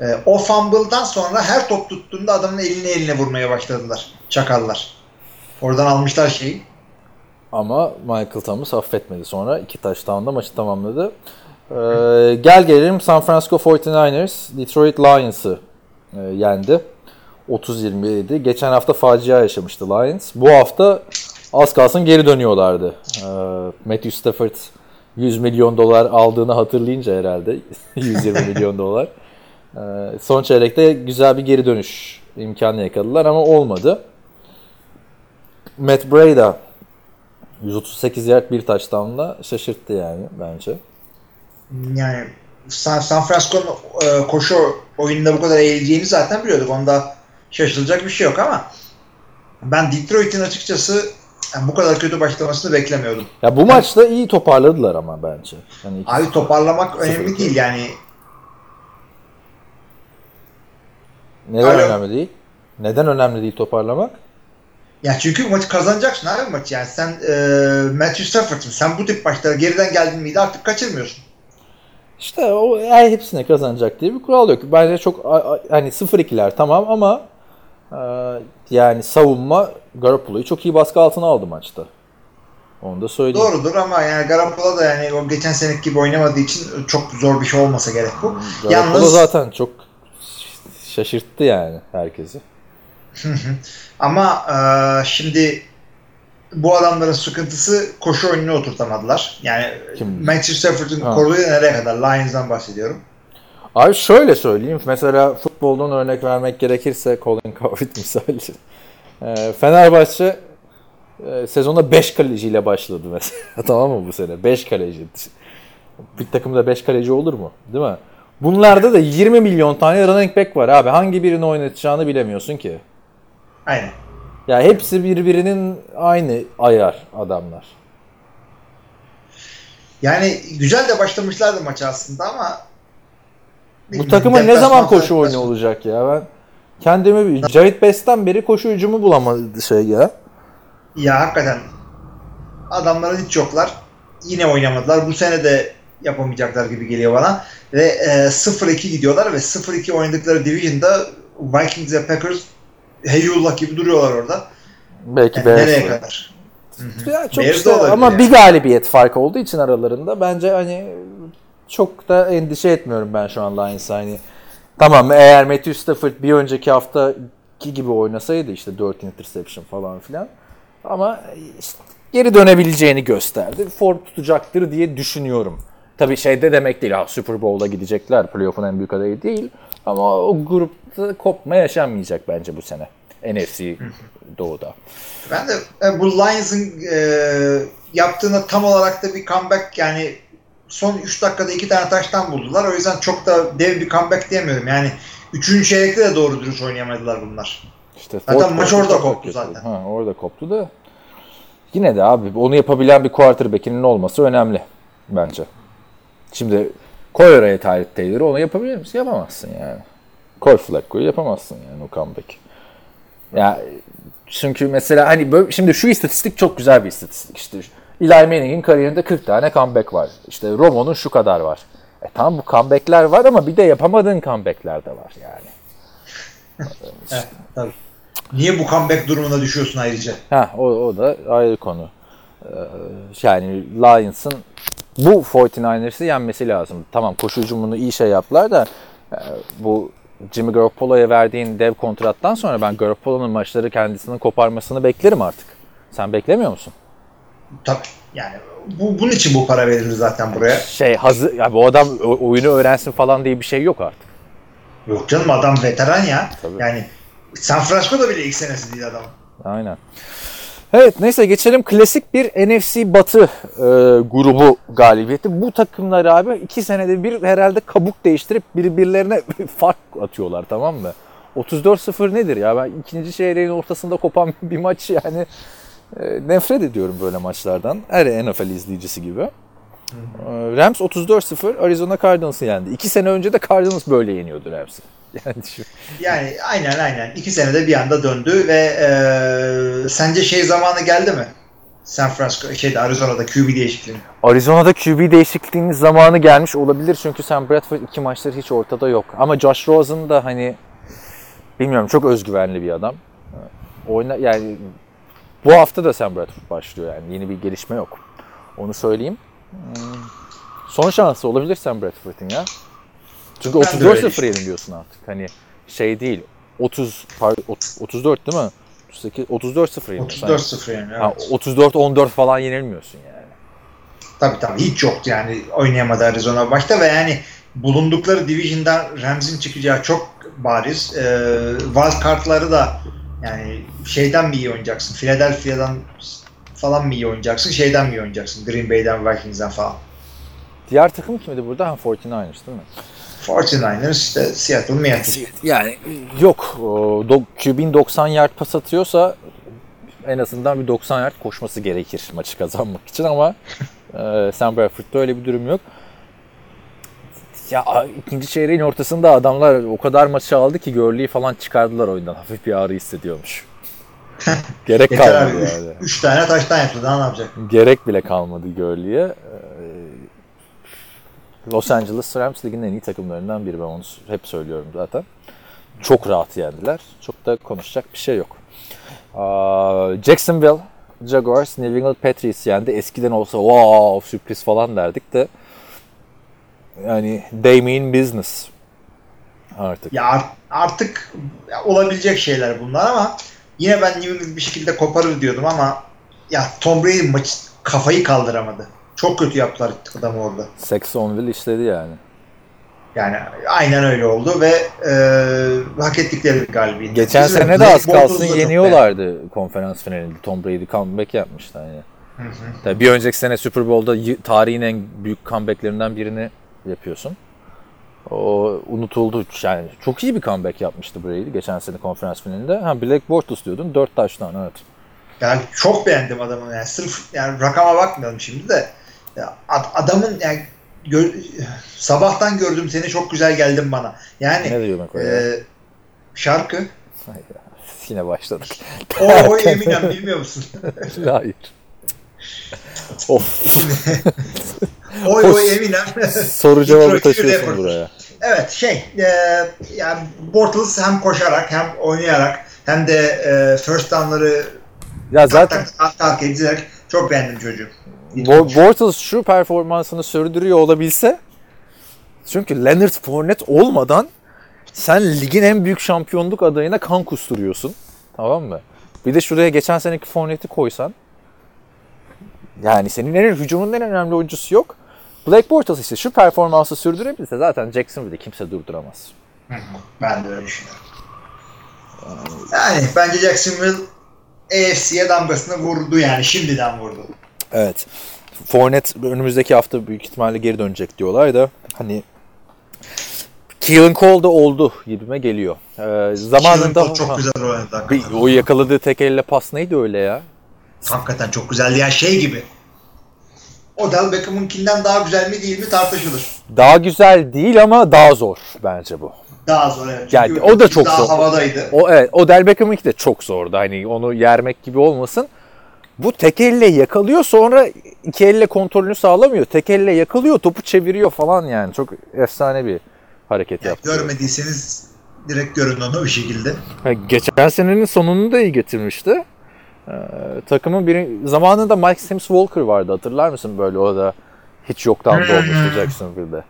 E, o fumble'dan sonra her top tuttuğunda adamın eline eline vurmaya başladılar. Çakallar. Oradan almışlar şeyi. Ama Michael Thomas affetmedi. Sonra iki touchdown'da maçı tamamladı. E, gel gelelim San Francisco 49ers Detroit Lions'ı e, yendi. 30-27. Geçen hafta facia yaşamıştı Lions. Bu hafta az kalsın geri dönüyorlardı. Ee, Matthew Stafford 100 milyon dolar aldığını hatırlayınca herhalde 120 milyon dolar. Ee, son çeyrekte güzel bir geri dönüş imkanı yakaladılar ama olmadı. Matt Breda 138 yard bir touchdown'la şaşırttı yani bence. Yani San, San Francisco'nun e, koşu oyununda bu kadar eğileceğini zaten biliyorduk. Onda şaşılacak bir şey yok ama ben Detroit'in açıkçası yani bu kadar kötü başlamasını beklemiyordum. Ya bu maçta iyi toparladılar ama bence. İkisi- Abi toparlamak önemli Sıfır. değil yani. Neden Alo. önemli değil? Neden önemli değil toparlamak? Ya çünkü maçı kazanacaksın abi maçı yani sen e, Matthew Stafford'sın. Sen bu tip maçlara geriden geldin miydi artık kaçırmıyorsun. İşte o her hepsine kazanacak diye bir kural yok. Bence çok hani 0-2'ler tamam ama e, yani savunma Garoppolo'yu çok iyi baskı altına aldı maçta. Onu da söyleyeyim. Doğrudur ama yani Garoppolo da yani o geçen seneki gibi oynamadığı için çok zor bir şey olmasa gerek bu. Garoppolo Yalnız zaten çok şaşırttı yani herkesi. ama e, şimdi bu adamların sıkıntısı koşu oyununu oturtamadılar. Yani Kim? Matthew Stafford'ın koruduğu nereye kadar? Lions'dan bahsediyorum. Abi şöyle söyleyeyim. Mesela futboldan örnek vermek gerekirse Colin Cowherd misali. Ee, Fenerbahçe e, sezonda 5 kaleciyle başladı mesela. tamam mı bu sene? 5 kaleci. Bir takımda 5 kaleci olur mu? Değil mi? Bunlarda da 20 milyon tane running back var abi. Hangi birini oynatacağını bilemiyorsun ki. Aynen. Ya hepsi birbirinin aynı ayar adamlar. Yani güzel de başlamışlardı maçı aslında ama Bu takımın ne zaman koşu oyunu olacak ya? Ben kendimi bir Jared Best'ten beri koşu hücumu bulamadı şey ya. Ya hakikaten adamların hiç yoklar. Yine oynamadılar. Bu sene de yapamayacaklar gibi geliyor bana. Ve e, 0-2 gidiyorlar ve 0-2 oynadıkları division'da Vikings ve Packers Heyullah gibi duruyorlar orada. Belki Yani Bears nereye kadar? Ya çok Bears işte ama yani. bir galibiyet farkı olduğu için aralarında bence hani çok da endişe etmiyorum ben şu an Lions'a hani. Tamam eğer Matthew Stafford bir önceki haftaki gibi oynasaydı işte 4 interception falan filan ama işte geri dönebileceğini gösterdi. Form tutacaktır diye düşünüyorum. Tabii şeyde demek değil ha Super Bowl'a gidecekler playoff'un en büyük adayı değil ama o grupta kopma yaşanmayacak bence bu sene. NFC Doğu'da. Ben de e, bu Lions'ın e, yaptığına tam olarak da bir comeback yani son 3 dakikada 2 tane taştan buldular. O yüzden çok da dev bir comeback diyemiyorum. Yani 3. çeyrekte de doğru dürüst oynayamadılar bunlar. İşte Zaten fourth maç orada koptu zaten. Ha, orada koptu da. Yine de abi onu yapabilen bir quarterback'inin olması önemli bence. Şimdi koy oraya Tyler Taylor'ı onu yapabilir misin? Yapamazsın yani. Koy Flacco'yu yapamazsın yani o comeback. Ya çünkü mesela hani böyle, şimdi şu istatistik çok güzel bir istatistik işte. Eli Manning'in kariyerinde 40 tane comeback var. İşte Romo'nun şu kadar var. E tamam bu comeback'ler var ama bir de yapamadığın comeback'ler de var yani. Evet, tabii. Niye bu comeback durumuna düşüyorsun ayrıca? Ha o, o da ayrı konu. Ee, yani Lions'ın bu 49ers'ı yenmesi lazım. Tamam koşu hücumunu iyi şey yaptılar da e, bu Jimmy Garoppolo'ya verdiğin dev kontrattan sonra ben Garoppolo'nun maçları kendisinin koparmasını beklerim artık. Sen beklemiyor musun? Tabii. Yani bu, bunun için bu para verilir zaten buraya. Şey hazır ya bu adam oyunu öğrensin falan diye bir şey yok artık. Yok canım adam veteran ya. Tabii. Yani San Francisco'da bile ilk senesi değil adam. Aynen. Evet neyse geçelim klasik bir NFC Batı e, grubu galibiyeti. Bu takımlar abi iki senede bir herhalde kabuk değiştirip birbirlerine fark atıyorlar tamam mı? 34-0 nedir ya? Ben ikinci çeyreğin ortasında kopan bir maç yani nefret ediyorum böyle maçlardan. Her NFL izleyicisi gibi. E, Rams 34-0 Arizona Cardinals'ı yendi. İki sene önce de Cardinals böyle yeniyordu Rams'i. Yani şu- Yani aynen aynen. İki senede bir anda döndü ve e, sence şey zamanı geldi mi? San Francisco, şeyde Arizona'da QB değişikliği. Arizona'da QB değişikliğinin zamanı gelmiş olabilir çünkü Sam Bradford iki maçtır hiç ortada yok. Ama Josh Rosen da hani bilmiyorum çok özgüvenli bir adam. Oyna yani bu hafta da Sam Bradford başlıyor yani yeni bir gelişme yok. Onu söyleyeyim. Hmm, Son şansı olabilir Sam Bradford'ın ya. Çünkü Ben de öyle 34-0 düşünüyorum. yeniliyorsun artık. Hani şey değil. 30 pardon, 34 değil mi? 38 34-0 yeniliyorsun. 34-0 yani. Ha, Evet. 34-14 falan yenilmiyorsun yani. Tabii tabii hiç yoktu yani oynayamadı Arizona başta ve yani bulundukları division'dan Rams'in çıkacağı çok bariz. Ee, wild card'ları da yani şeyden mi iyi oynayacaksın? Philadelphia'dan falan mı iyi oynayacaksın? Şeyden mi iyi oynayacaksın? Green Bay'den, Vikings'den falan. Diğer takım kimdi burada? Ha 49ers değil mi? 49ers işte Seattle, Seattle. Yani yok. QB'in 90 yard pas atıyorsa en azından bir 90 yard koşması gerekir maçı kazanmak için ama e, Sam Bradford'da öyle bir durum yok. Ya ikinci çeyreğin ortasında adamlar o kadar maçı aldı ki Gurley'i falan çıkardılar oyundan. Hafif bir ağrı hissediyormuş. Gerek Yeter abi. kalmadı Üç, yani. üç tane taştan yaptı. Daha ne yapacak? Gerek bile kalmadı Gurley'e. Ee, Los Angeles Rams ligin en iyi takımlarından biri ben onu hep söylüyorum zaten. Çok rahat yendiler. Çok da konuşacak bir şey yok. Jacksonville Jaguars New England Patriots yendi. Eskiden olsa wow sürpriz falan derdik de yani they mean business artık. Ya art- artık olabilecek şeyler bunlar ama yine ben New bir şekilde koparır diyordum ama ya Tom Brady maçı kafayı kaldıramadı. Çok kötü yaptılar adamı orada. Saxonville işledi yani. Yani aynen öyle oldu ve e, hak ettikleri galibiyet. Geçen Bizim sene de az kalsın yeniyorlardı konferans finalinde. Tom Brady comeback yapmıştı yani. Tabii bir önceki sene Super Bowl'da tarihin en büyük comeback'lerinden birini yapıyorsun. O unutuldu. Yani çok iyi bir comeback yapmıştı Brady geçen sene konferans finalinde. Ha Black Bortles diyordun. 4 taştan evet. Yani çok beğendim adamı yani sırf yani rakama bakmayalım şimdi de ya ad- adamın yani gör- sabahtan gördüm seni çok güzel geldin bana. Yani Ne McCoy ya? e, şarkı Hayda. Yine başladık. o, o Eminem bilmiyor musun? Hayır. of. Oy oy Eminem. Soru cevabı taşıyorsun buraya. evet şey e, yani Bortles hem koşarak hem oynayarak hem de e, first down'ları Ya zaten tak tak tak ederek çok beğendim çocuğu. Bo- Bortles şu performansını sürdürüyor olabilse çünkü Leonard Fournette olmadan sen ligin en büyük şampiyonluk adayına kan kusturuyorsun. Tamam mı? Bir de şuraya geçen seneki Fournette'i koysan yani senin en hücumunun en önemli oyuncusu yok. Blake Bortles işte şu performansı sürdürebilse zaten Jacksonville'de kimse durduramaz. Ben de öyle düşünüyorum. Yani bence Jacksonville AFC'ye damgasını vurdu yani şimdiden vurdu. Evet. Fournette önümüzdeki hafta büyük ihtimalle geri dönecek diyorlar da hani Keelan Cole da oldu gibime geliyor. Ee, zamanında Keelan Cole çok güzel oynadı. Bir, o yakaladığı tek elle pas neydi öyle ya? Hakikaten çok güzeldi. Yani şey gibi. Odell Beckham'ınkinden daha güzel mi değil mi tartışılır. Daha güzel değil ama daha zor bence bu. Daha zor evet. Yani Çünkü o da çok daha zor. havadaydı. O evet, o Del Beckham'ınki de çok zordu. Hani onu yermek gibi olmasın. Bu tek elle yakalıyor sonra iki elle kontrolünü sağlamıyor. Tek elle yakalıyor topu çeviriyor falan yani. Çok efsane bir hareket Yani yaptı. görmediyseniz direkt görün onu bir şekilde. Ha, Geçen senenin sonunu da iyi getirmişti. Ee, takımın biri zamanında Mike Sims Walker vardı hatırlar mısın böyle o da hiç yoktan doğmuştu Jacksonville'de.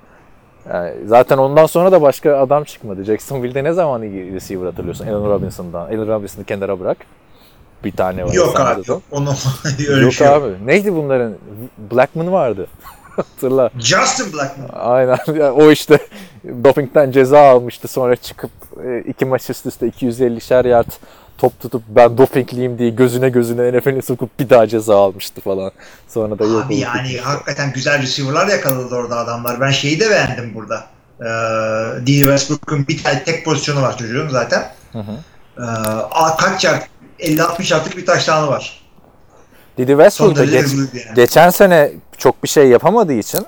Yani zaten ondan sonra da başka adam çıkmadı. Jacksonville'de ne zaman iyi receiver hatırlıyorsun? Allen Robinson'dan. Allen Robinson'ı kenara bırak. Bir tane var. Yok abi. Onu öyle Yok bir şey yok. abi. Neydi bunların? Blackman vardı. Hatırla. Justin Blackman. Aynen. Yani o işte dopingten ceza almıştı. Sonra çıkıp e, iki maç üst üste 250'şer yard top tutup ben dopingliyim diye gözüne gözüne NFL'e sokup bir daha ceza almıştı falan. Sonra da yok Abi yani hakikaten güzel receiver'lar yakaladı orada adamlar. Ben şeyi de beğendim burada. Ee, D. Westbrook'un bir tane tek pozisyonu var çocuğun zaten. Hı hı. Ee, kaç yard? 50-60 yardlık bir taştanı var. Didi Westbrook da geç, yani. geçen sene çok bir şey yapamadığı için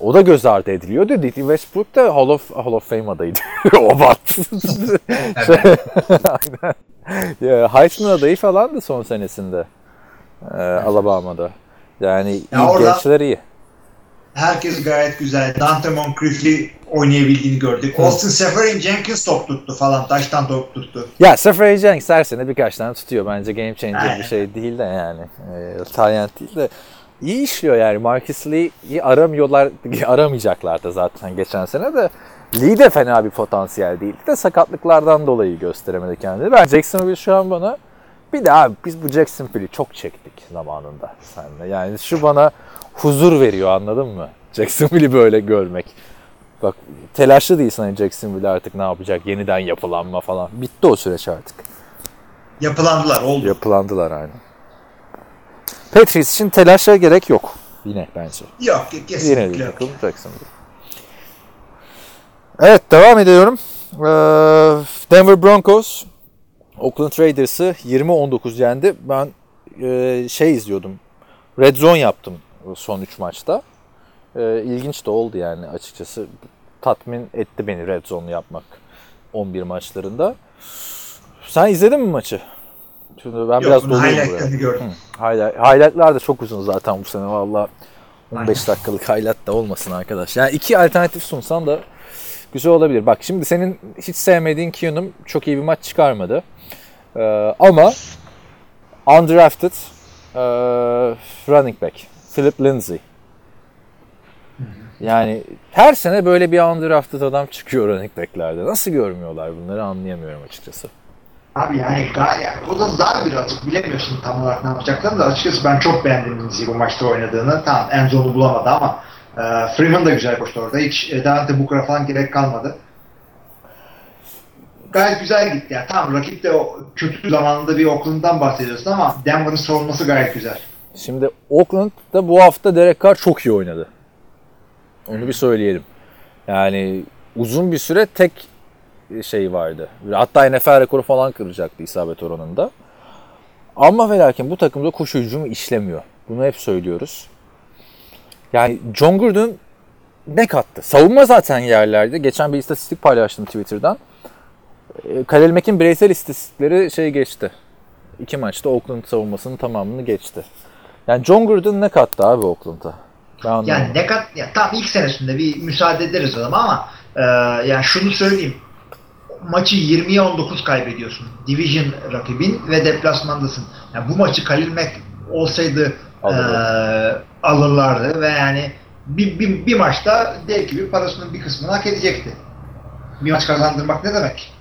o da göz ardı ediliyordu. Didi Westbrook da Hall of, Hall of Fame adayıydı. o bat. Şey, Aynen. Ya, Heisman adayı falan da son senesinde. Ee, Alabama'da. Yani Ya orada- gençler iyi. Herkes gayet güzel. Dante Moncrief'li oynayabildiğini gördük. Austin Seferian Jenkins top tuttu falan. Taştan top tuttu. Ya Seferi Jenks her sene birkaç tane tutuyor. Bence game changer Aynen. bir şey değil de yani. E, Tayyent değil de iyi işliyor yani. Marcus Lee'yi aramıyorlar, aramayacaklar da zaten geçen sene de. Lee de fena bir potansiyel değildi de sakatlıklardan dolayı gösteremedi kendini. Ben Jacksonville şu an bana bir de abi biz bu Jacksonville'i çok çektik zamanında seninle. Yani şu bana huzur veriyor anladın mı? Jacksonville'i böyle görmek. Bak telaşlı değilsin hani Jacksonville artık ne yapacak yeniden yapılanma falan. Bitti o süreç artık. Yapılandılar. Oldu. Yapılandılar aynı. Patriots için telaşa gerek yok. Yine bence. Yok Yine kesinlikle bir yok. takım Jacksonville. Evet devam ediyorum. Ee, Denver Broncos Oakland Raiders'ı 20-19 yendi. Ben e, şey izliyordum. Red Zone yaptım son 3 maçta. E, ilginç de oldu yani açıkçası. Tatmin etti beni Red Zone yapmak 11 maçlarında. Sen izledin mi maçı? Şimdi ben Yok, biraz doluyum buraya. gördüm. Highlight, highlightlar da çok uzun zaten bu sene valla. 15 dakikalık highlight da olmasın arkadaş. Yani iki alternatif sunsan da güzel olabilir. Bak şimdi senin hiç sevmediğin Keenum çok iyi bir maç çıkarmadı. Ee, ama undrafted Ee, running back. Philip Lindsay. Yani her sene böyle bir undrafted adam çıkıyor running back'lerde. Nasıl görmüyorlar bunları anlayamıyorum açıkçası. Abi yani gayet o da dar bir atık bilemiyorsun tam olarak ne yapacaklarını da açıkçası ben çok beğendim Lindsay'i bu maçta oynadığını. Tamam en zone'u bulamadı ama e, Freeman da güzel koştu orada. Hiç e, Devante Booker'a falan gerek kalmadı. Gayet güzel gitti. Yani tamam rakip de o kötü zamanında bir Oakland'dan bahsediyorsun ama Denver'ın savunması gayet güzel. Şimdi Oakland'da bu hafta Derek Carr çok iyi oynadı. Onu bir söyleyelim. Yani uzun bir süre tek şey vardı. Hatta NFL rekoru falan kıracaktı isabet oranında. Ama ve lakin bu takımda koşu hücumu işlemiyor. Bunu hep söylüyoruz. Yani John Gruden ne kattı? Savunma zaten yerlerde. Geçen bir istatistik paylaştım Twitter'dan. E, Khalil Mack'in bireysel istatistikleri şey geçti. İki maçta Oakland savunmasının tamamını geçti. Yani John Gruden ne kattı abi Oakland'a? Ben. Yani ne kat ya tam ilk senesinde bir müsaade ederiz adama ama e, yani şunu söyleyeyim. Maçı 20'ye 19 kaybediyorsun. Division rakibin ve deplasmandasın. Yani bu maçı Khalil Mack olsaydı e, alırlardı ve yani bir, bir, bir maçta dev gibi parasının bir kısmını hak edecekti. Bir maç kazandırmak ne demek?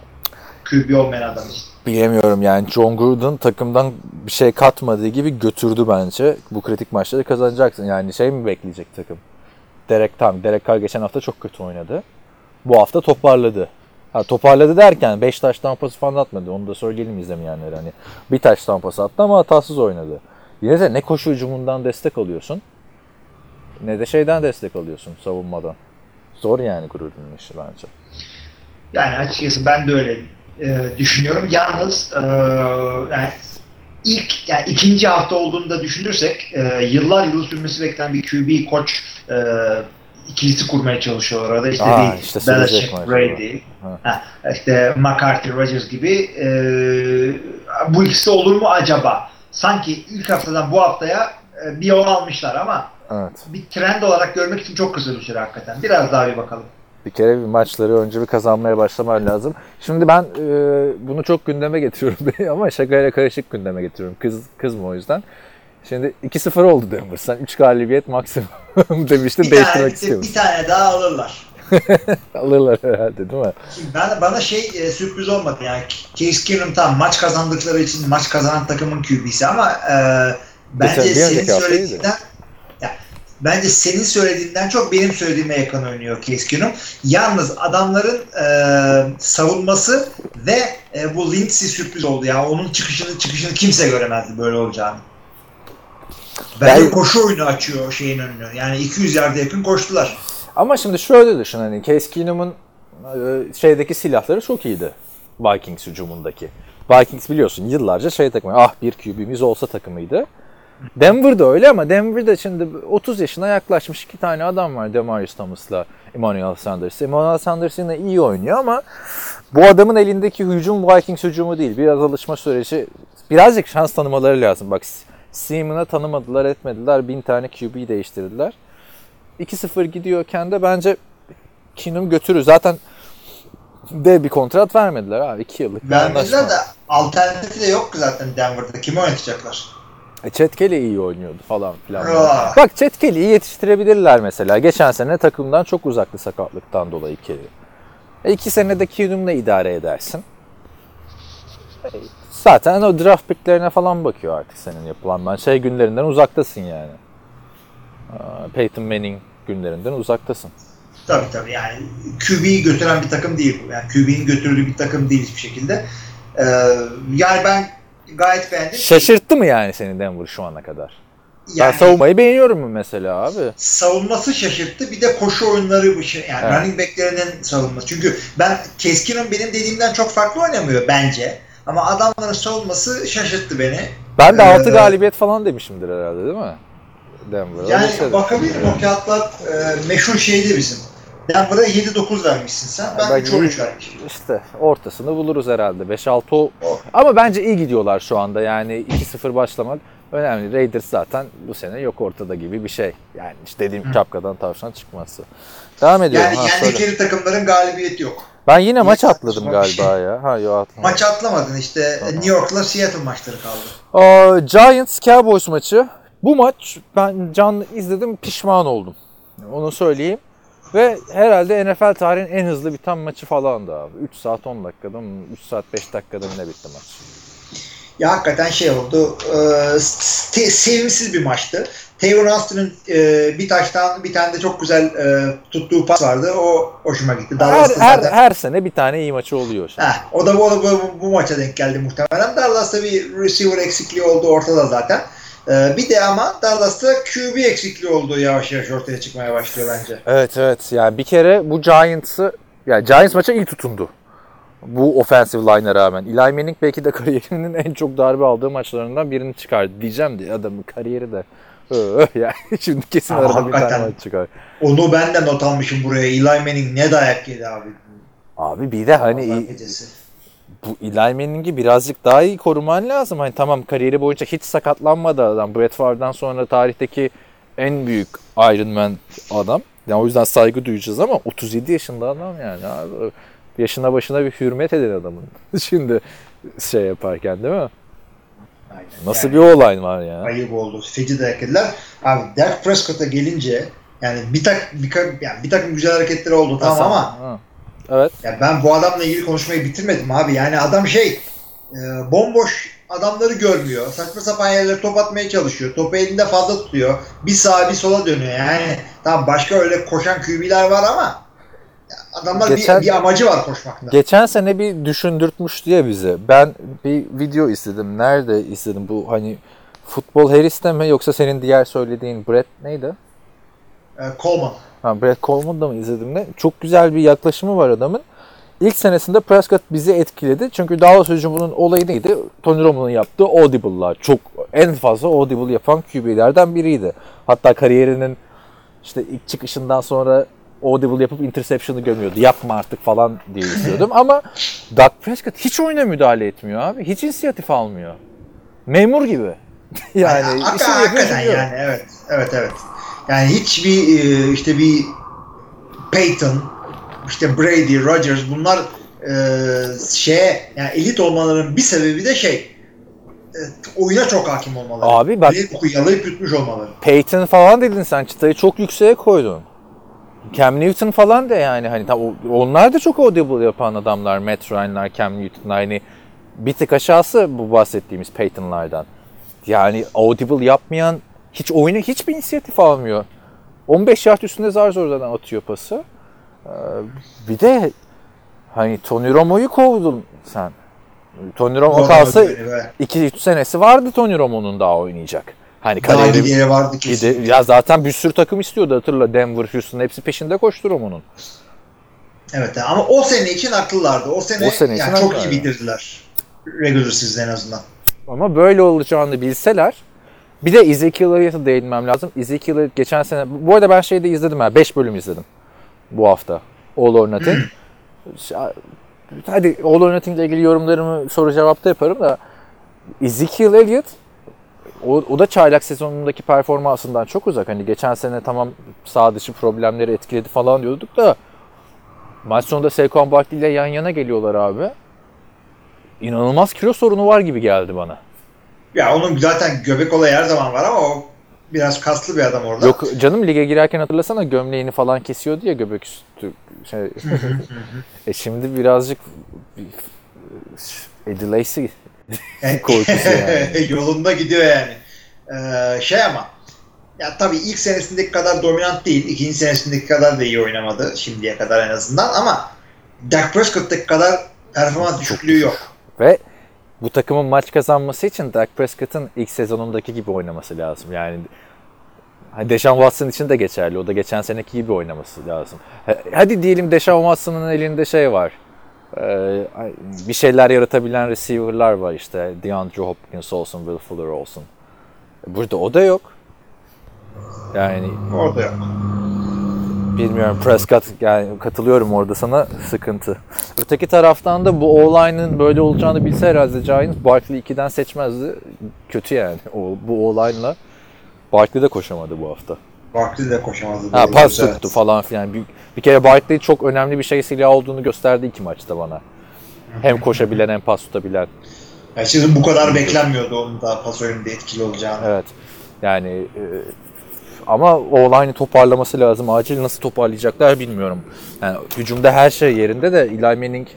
QB olmayan adam için. Bilemiyorum yani John Gruden takımdan bir şey katmadığı gibi götürdü bence. Bu kritik maçları kazanacaksın. Yani şey mi bekleyecek takım? Derek tam Derek Carr geçen hafta çok kötü oynadı. Bu hafta toparladı. Ha, toparladı derken 5 taş tampası falan atmadı. Onu da söyleyelim izlemeyenlere. Hani bir taş tampası attı ama hatasız oynadı. Yine de ne koşu hücumundan destek alıyorsun ne de şeyden destek alıyorsun savunmadan. Zor yani Gruden'in işi bence. Yani açıkçası ben de öyle e, düşünüyorum. Yalnız e, yani ilk yani ikinci hafta olduğunu da düşünürsek e, yıllar yılı sürmesi beklenen bir QB koç e, ikilisi kurmaya çalışıyorlar orada. İşte Aa, bir işte Belichick, Brady, Ha. ha, işte McCarthy, Rodgers gibi e, bu ikisi olur mu acaba? Sanki ilk haftadan bu haftaya e, bir yol almışlar ama Evet. bir trend olarak görmek için çok kısa bir süre hakikaten. Biraz daha bir bakalım. Bir kere bir maçları önce bir kazanmaya başlaman lazım. Şimdi ben e, bunu çok gündeme getiriyorum ama şakayla karışık gündeme getiriyorum. Kız kızma o yüzden. Şimdi 2-0 oldu Denver. Sen 3 galibiyet maksimum demiştin. Bir Değiştirmek tane, istiyorum. bir tane daha alırlar. Alırlar herhalde değil mi? Şimdi ben, bana şey e, sürpriz olmadı yani Case Keenum tam maç kazandıkları için maç kazanan takımın QB'si ama e, bence Geçen- senin söylediğinden ya, bence senin söylediğinden çok benim söylediğime yakın oynuyor Case Keenum. Yalnız adamların e, savunması ve e, bu Lindsey sürpriz oldu ya. Onun çıkışını çıkışını kimse göremezdi böyle olacağını. Bence Ben- koşu oyunu açıyor şeyin önünü. Yani 200 yarda yakın koştular. Ama şimdi şöyle düşün hani Case Keenum'un e, şeydeki silahları çok iyiydi. Vikings hücumundaki. Vikings biliyorsun yıllarca şey takımı. Ah bir QB'miz olsa takımıydı. Denver'da öyle ama Denver'da şimdi 30 yaşına yaklaşmış iki tane adam var. Demarius Thomas'la Emmanuel Sanders. Emmanuel Sanders yine iyi oynuyor ama bu adamın elindeki hücum Vikings hücumu değil. Biraz alışma süreci, birazcık şans tanımaları lazım. Bak Seaman'a tanımadılar etmediler. Bin tane QB değiştirdiler. 2-0 gidiyorken de bence Keenum götürür. Zaten de bir kontrat vermediler abi. 2 yıllık Vermediler de alternatifi de yok zaten Denver'da. Kimi oynatacaklar? E, Chet Kelly iyi oynuyordu falan filan. Aa. Bak Chet Kelly'yi yetiştirebilirler mesela. Geçen sene takımdan çok uzaktı sakatlıktan dolayı Kelly. E, iki senede Keenum'la idare edersin. E, zaten o draft picklerine falan bakıyor artık senin yapılan. Ben şey günlerinden uzaktasın yani. Aa, Peyton Manning günlerinden uzaktasın. Tabii tabii yani QB'yi götüren bir takım değil bu. Yani QB'nin götürdüğü bir takım değil hiçbir şekilde. Ee, yani ben gayet beğendim. Şaşırttı mı yani seni Denver şu ana kadar? yani ben savunmayı beğeniyorum mu mesela abi? savunması şaşırttı. Bir de koşu oyunları bu şey. Yani Evet. running back'lerinin savunması. Çünkü ben Keskin'in benim dediğimden çok farklı oynamıyor bence. Ama adamların savunması şaşırttı beni. Ben de 6 Ee, galibiyet falan demişimdir herhalde değil mi? Denver'a. Yani Öyle bir şey. bakabilirim o kağıtlar e, meşhur şeydi bizim. Denver'a 7-9 vermişsin sen. Ben, Ben 3-13 vermişim. İşte ortasını buluruz herhalde. 5-6 o. O. Ama bence iyi gidiyorlar şu anda. Yani 2-0 başlamak önemli. Raiders zaten bu sene yok ortada gibi bir şey. Yani işte dediğim şapkadan tavşan çıkması. Devam ediyorum. Yani yendikleri takımların galibiyeti yok. Ben yine maç atladım galiba şey. ya. Ha yok atladım. Maç atlamadın işte New York'la Seattle maçları kaldı. Aa, Giants Cowboys maçı. Bu maç ben canlı izledim pişman oldum. Onu söyleyeyim. Ve herhalde NFL tarihinin en hızlı biten maçı falandı abi. 3 saat 10 dakikada mı? 3 saat 5 dakikada mı ne bitti maç? Ya hakikaten şey oldu. E, se- sevimsiz bir maçtı. Taylor Austin'ın e, bir taştan bir tane de çok güzel e, tuttuğu pas vardı. O hoşuma gitti. Her, Dallas'ta her, zaten- her sene bir tane iyi maçı oluyor. Şimdi. Heh, o da bu, da bu, bu maça denk geldi muhtemelen. Dallas'ta bir receiver eksikliği olduğu ortada zaten. Ee, bir de ama Dallas'ta QB eksikliği olduğu yavaş yavaş ortaya çıkmaya başlıyor bence. Evet evet yani bir kere bu Giants'ı yani Giants maça iyi tutundu. Bu offensive line'a rağmen. Eli Manning belki de kariyerinin en çok darbe aldığı maçlarından birini çıkardı diyeceğim diye adamın kariyeri de yani şimdi kesin Ama arada bir tane maç çıkar. Onu ben de not almışım buraya. Eli Manning ne dayak yedi abi. Abi bir de hani. Bu Eli Manning'i birazcık daha iyi koruman lazım. Hani tamam kariyeri boyunca hiç sakatlanmadı adam. Brett Favre'dan sonra tarihteki en büyük Iron Man adam. Yani o yüzden saygı duyacağız ama 37 yaşında adam yani abi. Yaşına başına bir hürmet edin adamın. Şimdi şey yaparken değil mi? Aynen. Nasıl Yani bir olay var ya? ayıp oldu. Feci dayak yediler. Abi Dak Prescott'a gelince yani bir tak bir, yani bir takım güzel hareketleri oldu tamam ama Ha. Evet. ya ben bu adamla ilgili konuşmayı bitirmedim abi. Yani adam şey e, bomboş adamları görmüyor. Saçma sapan yerlere top atmaya çalışıyor. Topu elinde fazla tutuyor. Bir sağa bir sola dönüyor. Yani tamam başka öyle koşan QB'ler var ama adamlar Geçen- bir, bir amacı var koşmakta. Geçen sene bir düşündürtmüş diye bize. Ben bir video izledim. Nerede izledim? Bu hani Futbol Harris'te mi yoksa senin diğer söylediğin Brett neydi? E, Coleman. Ha, Brett Coleman'da mı izledim ne? Çok güzel bir yaklaşımı var adamın. İlk senesinde Prescott bizi etkiledi. Çünkü Dallas hücumunun olayı neydi? Tony Romo'nun yaptığı audible'lar. Çok en fazla audible yapan QB'lerden biriydi. Hatta kariyerinin işte ilk çıkışından sonra audible yapıp interception'ı gömüyordu. Yapma artık falan diye istiyordum. Ama Doug Prescott hiç oyuna müdahale etmiyor abi. Hiç inisiyatif almıyor. Memur gibi. yani Hak- işini yapıyor. yani evet. Evet evet. Yani hiçbir e, işte bir Peyton, işte Brady, Rodgers bunlar e, şeye yani elit olmalarının bir sebebi de şey e, oyuna çok hakim olmaları. Abi bak- yalayıp yutmuş olmaları. Peyton falan dedin sen çıtayı çok yükseğe koydun. Cam Newton falan da yani hani tam onlar da çok audible yapan adamlar. Matt Ryan'lar, Cam Newton'lar hani bir tık aşağısı bu bahsettiğimiz Peyton'lardan. Yani audible yapmayan hiç oyuna hiçbir inisiyatif almıyor. 15 yard üstünde zar zor zaten atıyor pası. Ee, bir de hani Tony Romo'yu kovdun sen. Tony Romo Doğru, kalsa böyle, böyle. 2-3 senesi vardı Tony Romo'nun daha oynayacak. Hani kariyeri yere vardı kesin. ya zaten bir sürü takım istiyordu hatırla Denver, Houston hepsi peşinde koştu Romo'nun. Evet ama o sene için haklılardı. O sene, O sene için yani çok iyi bitirdiler. Regular season en azından. Ama böyle olacağını bilseler bir de Ezekiel Elliott'a değinmem lazım. Ezekiel Elliott geçen sene bu arada ben şeyde izledim ha 5 bölüm izledim bu hafta. All or Nothing. Hadi All or Nothing ile ilgili yorumlarımı soru cevapta yaparım da Ezekiel Elliott o, o da çaylak sezonundaki performansından çok uzak. Hani geçen sene tamam sağ dışı problemleri etkiledi falan diyorduk da maç sonunda Saquon Barkley ile yan yana geliyorlar abi. İnanılmaz kilo sorunu var gibi geldi bana. Ya onun zaten göbek olayı her zaman var ama o biraz kaslı bir adam orada. Yok canım lige girerken hatırlasana gömleğini falan kesiyordu ya göbek üstü. Şey. e şimdi birazcık Eddie Lacy korkusu yani. Yolunda gidiyor yani. Ee, şey ama ya tabii ilk senesindeki kadar dominant değil. ikinci senesindeki kadar da iyi oynamadı şimdiye kadar en azından ama Dak Prescott'taki kadar performans düşüklüğü yok. Ve bu takımın maç kazanması için Dak Prescott'ın ilk sezonundaki gibi oynaması lazım. Yani Deshaun Watson için de geçerli. O da geçen seneki gibi oynaması lazım. Ha- Hadi diyelim Deshaun Watson'ın elinde şey var. Ee, bir şeyler yaratabilen receiver'lar var işte. DeAndre Hopkins olsun, Will Fuller olsun. Burada o da yok. Yani Orada yok. Bilmiyorum Prescott yani katılıyorum orada sana sıkıntı. Öteki taraftan da bu O-line'ın böyle olacağını bilse herhalde Giants Barkley 2'den seçmezdi. Kötü yani. O, bu O-line'la Barkley de koşamadı bu hafta. Barkley de koşamazdı. Ha pas tuttu evet. falan filan. Bir, bir kere Barkley çok önemli bir şey silah olduğunu gösterdi iki maçta bana. Hem koşabilen hem pas tutabilen. Yani şimdi bu kadar beklenmiyordu onun da pas oyununda etkili olacağını. Evet. Yani e, ama o olayını toparlaması lazım. Acil nasıl toparlayacaklar bilmiyorum. Yani hücumda her şey yerinde de Eli Manning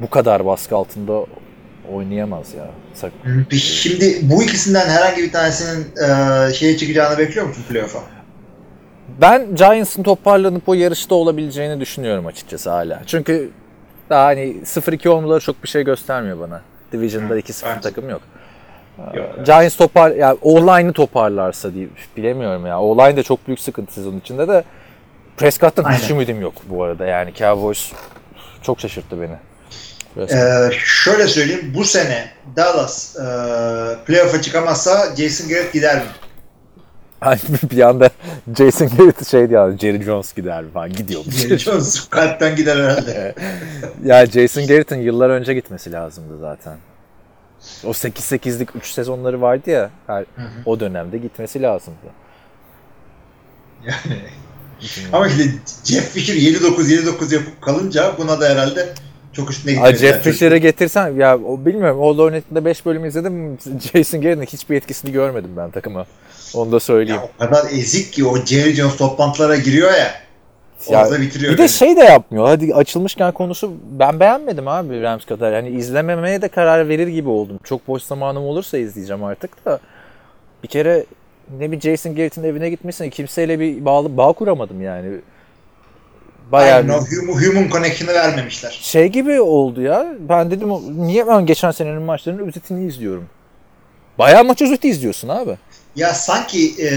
bu kadar baskı altında oynayamaz ya. Sak- Şimdi bu ikisinden herhangi bir tanesinin e, şeye çıkacağını bekliyor musun playoff'a? Ben Giants'ın toparlanıp o yarışta olabileceğini düşünüyorum açıkçası hala. Çünkü daha hani 0-2 olmaları çok bir şey göstermiyor bana. Division'da 2-0 bence. takım yok. Yok. Giants topar ya O-line'ı toparlarsa diye bilemiyorum ya. O-line de çok büyük sıkıntı sezon içinde de Prescott'tan hiç ümidim yok bu arada. Yani Cowboys çok şaşırttı beni. Prescott. Ee, şöyle söyleyeyim. Bu sene Dallas e, playoff'a çıkamazsa Jason Garrett gider mi? Hani bir anda Jason Garrett şey diyor, Jerry Jones gider mi falan gidiyormuş. Jerry Jones kalpten gider herhalde. ya Jason Garrett'ın yıllar önce gitmesi lazımdı zaten. O 8-8'lik 3 sezonları vardı ya. Her, o dönemde gitmesi lazımdı. Yani. Ama işte Jeff Fisher 7-9-7-9 yapıp kalınca buna da herhalde çok üstüne Ay gitmediler. Jeff Fisher'ı getirsen ya o bilmiyorum. All Ornet'inde 5 bölüm izledim. Jason Garrett'in hiçbir etkisini görmedim ben takıma. Onu da söyleyeyim. Ya o kadar ezik ki o Jerry Jones toplantılara giriyor ya. Ya, Orada bitiriyor. bir de beni. şey de yapmıyor. Hadi açılmışken konusu ben beğenmedim abi Rams kadar. Yani izlememeye de karar verir gibi oldum. Çok boş zamanım olursa izleyeceğim artık da. Bir kere ne bir Jason Garrett'in evine gitmişsin kimseyle bir bağlı bağ kuramadım yani. Bayağı Aynen o human, human connection'ı vermemişler. şey gibi oldu ya. Ben dedim niye ben geçen senenin maçlarının özetini izliyorum. Bayağı maç özeti izliyorsun abi. Ya sanki e,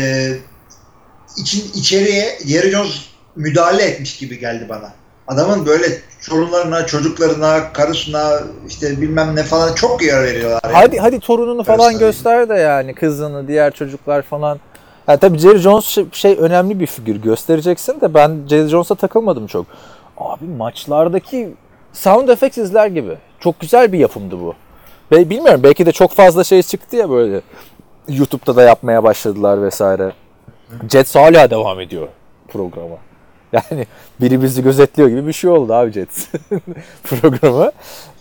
için içeriye Jerry Jones müdahale etmiş gibi geldi bana. Adamın böyle sorunlarına, çocuklarına, karısına işte bilmem ne falan çok yer veriyorlar. yani. Hadi hadi torununu falan Göster. göster de yani kızını, diğer çocuklar falan. Ya tabii Jerry Jones şey, şey önemli bir figür göstereceksin de ben Jerry Jones'a takılmadım çok. Abi maçlardaki sound effects izler gibi. Çok güzel bir yapımdı bu. Ve bilmiyorum belki de çok fazla şey çıktı ya böyle. YouTube'da da yapmaya başladılar vesaire. Jets hala devam ediyor programa. Yani biri bizi gözetliyor gibi bir şey oldu abi Jets programı.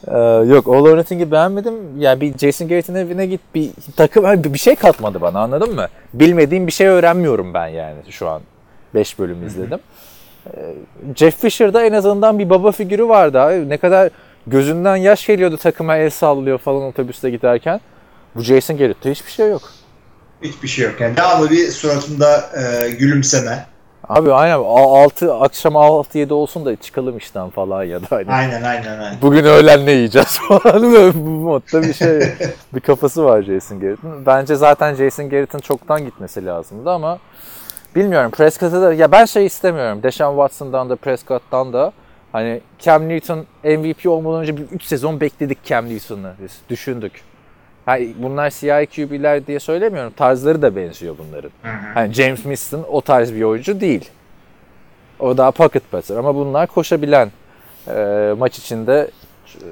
Ee, yok All or Nothing'i beğenmedim. Yani bir Jason Garrett'in evine git bir takım bir şey katmadı bana anladın mı? Bilmediğim bir şey öğrenmiyorum ben yani şu an. 5 bölüm izledim. Ee, Jeff Fisher'da en azından bir baba figürü vardı abi. Ne kadar gözünden yaş geliyordu takıma el sallıyor falan otobüste giderken. Bu Jason Garrett'te hiçbir şey yok. Hiçbir şey yok. Yani devamlı bir suratında e, gülümseme. Abi aynen 6 akşam 6-7 olsun da çıkalım işten falan ya da hani. Aynen aynen aynen. Bugün öğlen ne yiyeceğiz falan böyle bu modda bir şey bir kafası var Jason Garrett'in. Bence zaten Jason Garrett'in çoktan gitmesi lazımdı ama bilmiyorum Prescott'a da ya ben şey istemiyorum. Deshaun Watson'dan da Prescott'tan da hani Cam Newton MVP olmadan önce bir 3 sezon bekledik Cam Newton'ı biz düşündük. Hani bunlar CI QB'ler diye söylemiyorum. Tarzları da benziyor bunların. Hani James Winston o tarz bir oyuncu değil. O daha pocket passer ama bunlar koşabilen e, maç içinde e,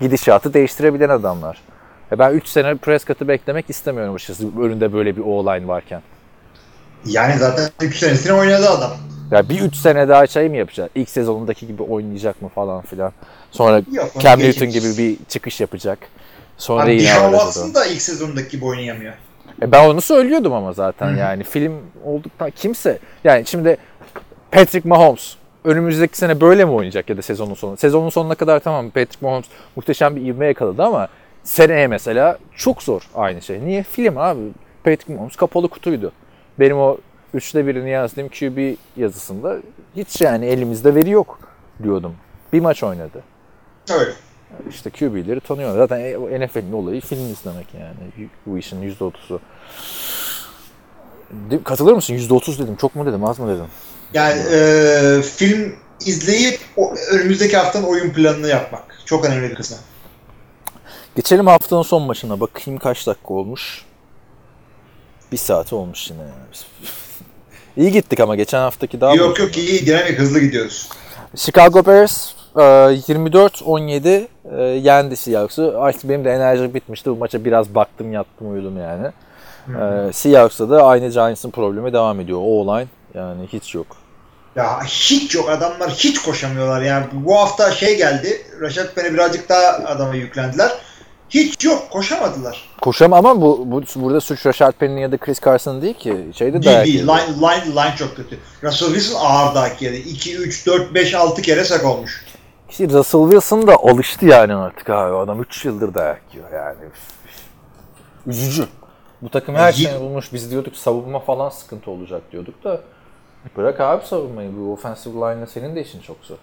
gidişatı değiştirebilen adamlar. E ben 3 sene Prescott'ı beklemek istemiyorum açıkçası önünde böyle bir O-line varken. Yani zaten 3 senesini oynadı adam. Ya bir 3 sene daha şey mi yapacak? İlk sezonundaki gibi oynayacak mı falan filan. Sonra Yok, Cam. Newton gibi bir çıkış yapacak. Sonra Abi yine Watson da ilk sezondaki gibi oynayamıyor. E ben onu söylüyordum ama zaten yani film olduktan kimse yani şimdi Patrick Mahomes önümüzdeki sene böyle mi oynayacak ya da sezonun sonu? Sezonun sonuna kadar tamam Patrick Mahomes muhteşem bir ivme yakaladı ama seneye mesela çok zor aynı şey. Niye? Film abi. Patrick Mahomes kapalı kutuydu. Benim o üçte birini yazdığım QB yazısında hiç yani elimizde veri yok diyordum. Bir maç oynadı. Öyle. İşte QB'leri tanıyor. Zaten e, NFL'in olayı film izlemek yani. Bu işin %30'u. De- Katılır mısın? %30 dedim. Çok mu dedim? Az mı dedim? Yani e, film izleyip o, önümüzdeki haftanın oyun planını yapmak. Çok önemli bir kısmı. Geçelim haftanın son maçına. Bakayım kaç dakika olmuş. Bir saat olmuş yine. İyi gittik ama geçen haftaki daha yok yok iyi dinamik hızlı gidiyoruz. Chicago Bears 24-17 e, yendi Seahawks'u. Artık benim de enerjim bitmişti. Bu maça biraz baktım yattım uyudum yani. Ee, Seahawks'ta da aynı Giants'ın problemi devam ediyor. O-line yani hiç yok. Ya hiç yok adamlar hiç koşamıyorlar yani bu hafta şey geldi Rashad Penny birazcık daha adama yüklendiler. Hiç yok koşamadılar. Koşam ama bu, bu burada suç Rashad Penny ya da Chris Carson değil ki. Şeyde Değil değil. Line, line, line çok kötü. Russell Wilson ağır dayak yedi. 2, 3, 4, 5, 6 kere sak olmuş. İşte Russell Wilson da alıştı yani artık abi. Adam 3 yıldır dayak yiyor yani. Üzücü. Bu takım her Yi- şeyi bulmuş. Biz diyorduk savunma falan sıkıntı olacak diyorduk da. Bırak abi savunmayı. Bu offensive line'la senin de işin çok zor.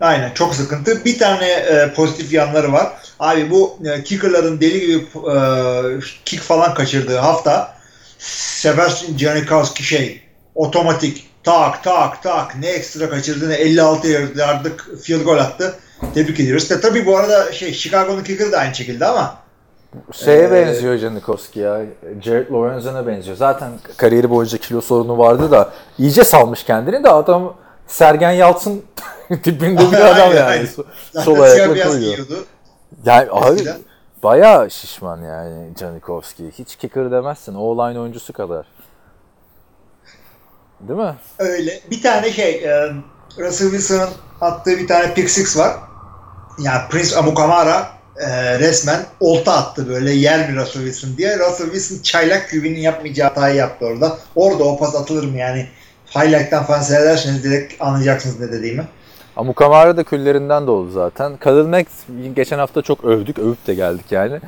Aynen çok sıkıntı. Bir tane e, pozitif yanları var. Abi bu e, kickerların deli gibi e, kick falan kaçırdığı hafta Sebastian Janikowski şey otomatik tak tak tak ne ekstra kaçırdığını 56 yardlık field goal attı. Tebrik ediyoruz. De, tabii bu arada şey Chicago'nun kicker'ı da aynı şekilde ama Şeye Ee, benziyor Janikowski ya. Jared Lorenzen'e benziyor. Zaten kariyeri boyunca kilo sorunu vardı da iyice salmış kendini de adam Sergen Yalçın tipinde bir adam yani. aynen. Zaten Sol ayakla koyuyor. Yani abi bayağı şişman yani Janikowski. Hiç kicker demezsin. O-line oyuncusu kadar. Değil mi? Öyle. Bir tane şey e, Russell Wilson'ın attığı bir tane pick six var. Yani Prince Amukamara e, resmen olta attı böyle yer mi Russell Wilson diye. Russell Wilson çaylak QB'nin yapmayacağı hatayı yaptı orada. Orada o pas atılır mı yani? Highlight'tan falan seyrederseniz direkt anlayacaksınız ne dediğimi. Amukamara da küllerinden de oldu zaten. Khalil Mack geçen hafta çok övdük. Övüp de geldik yani.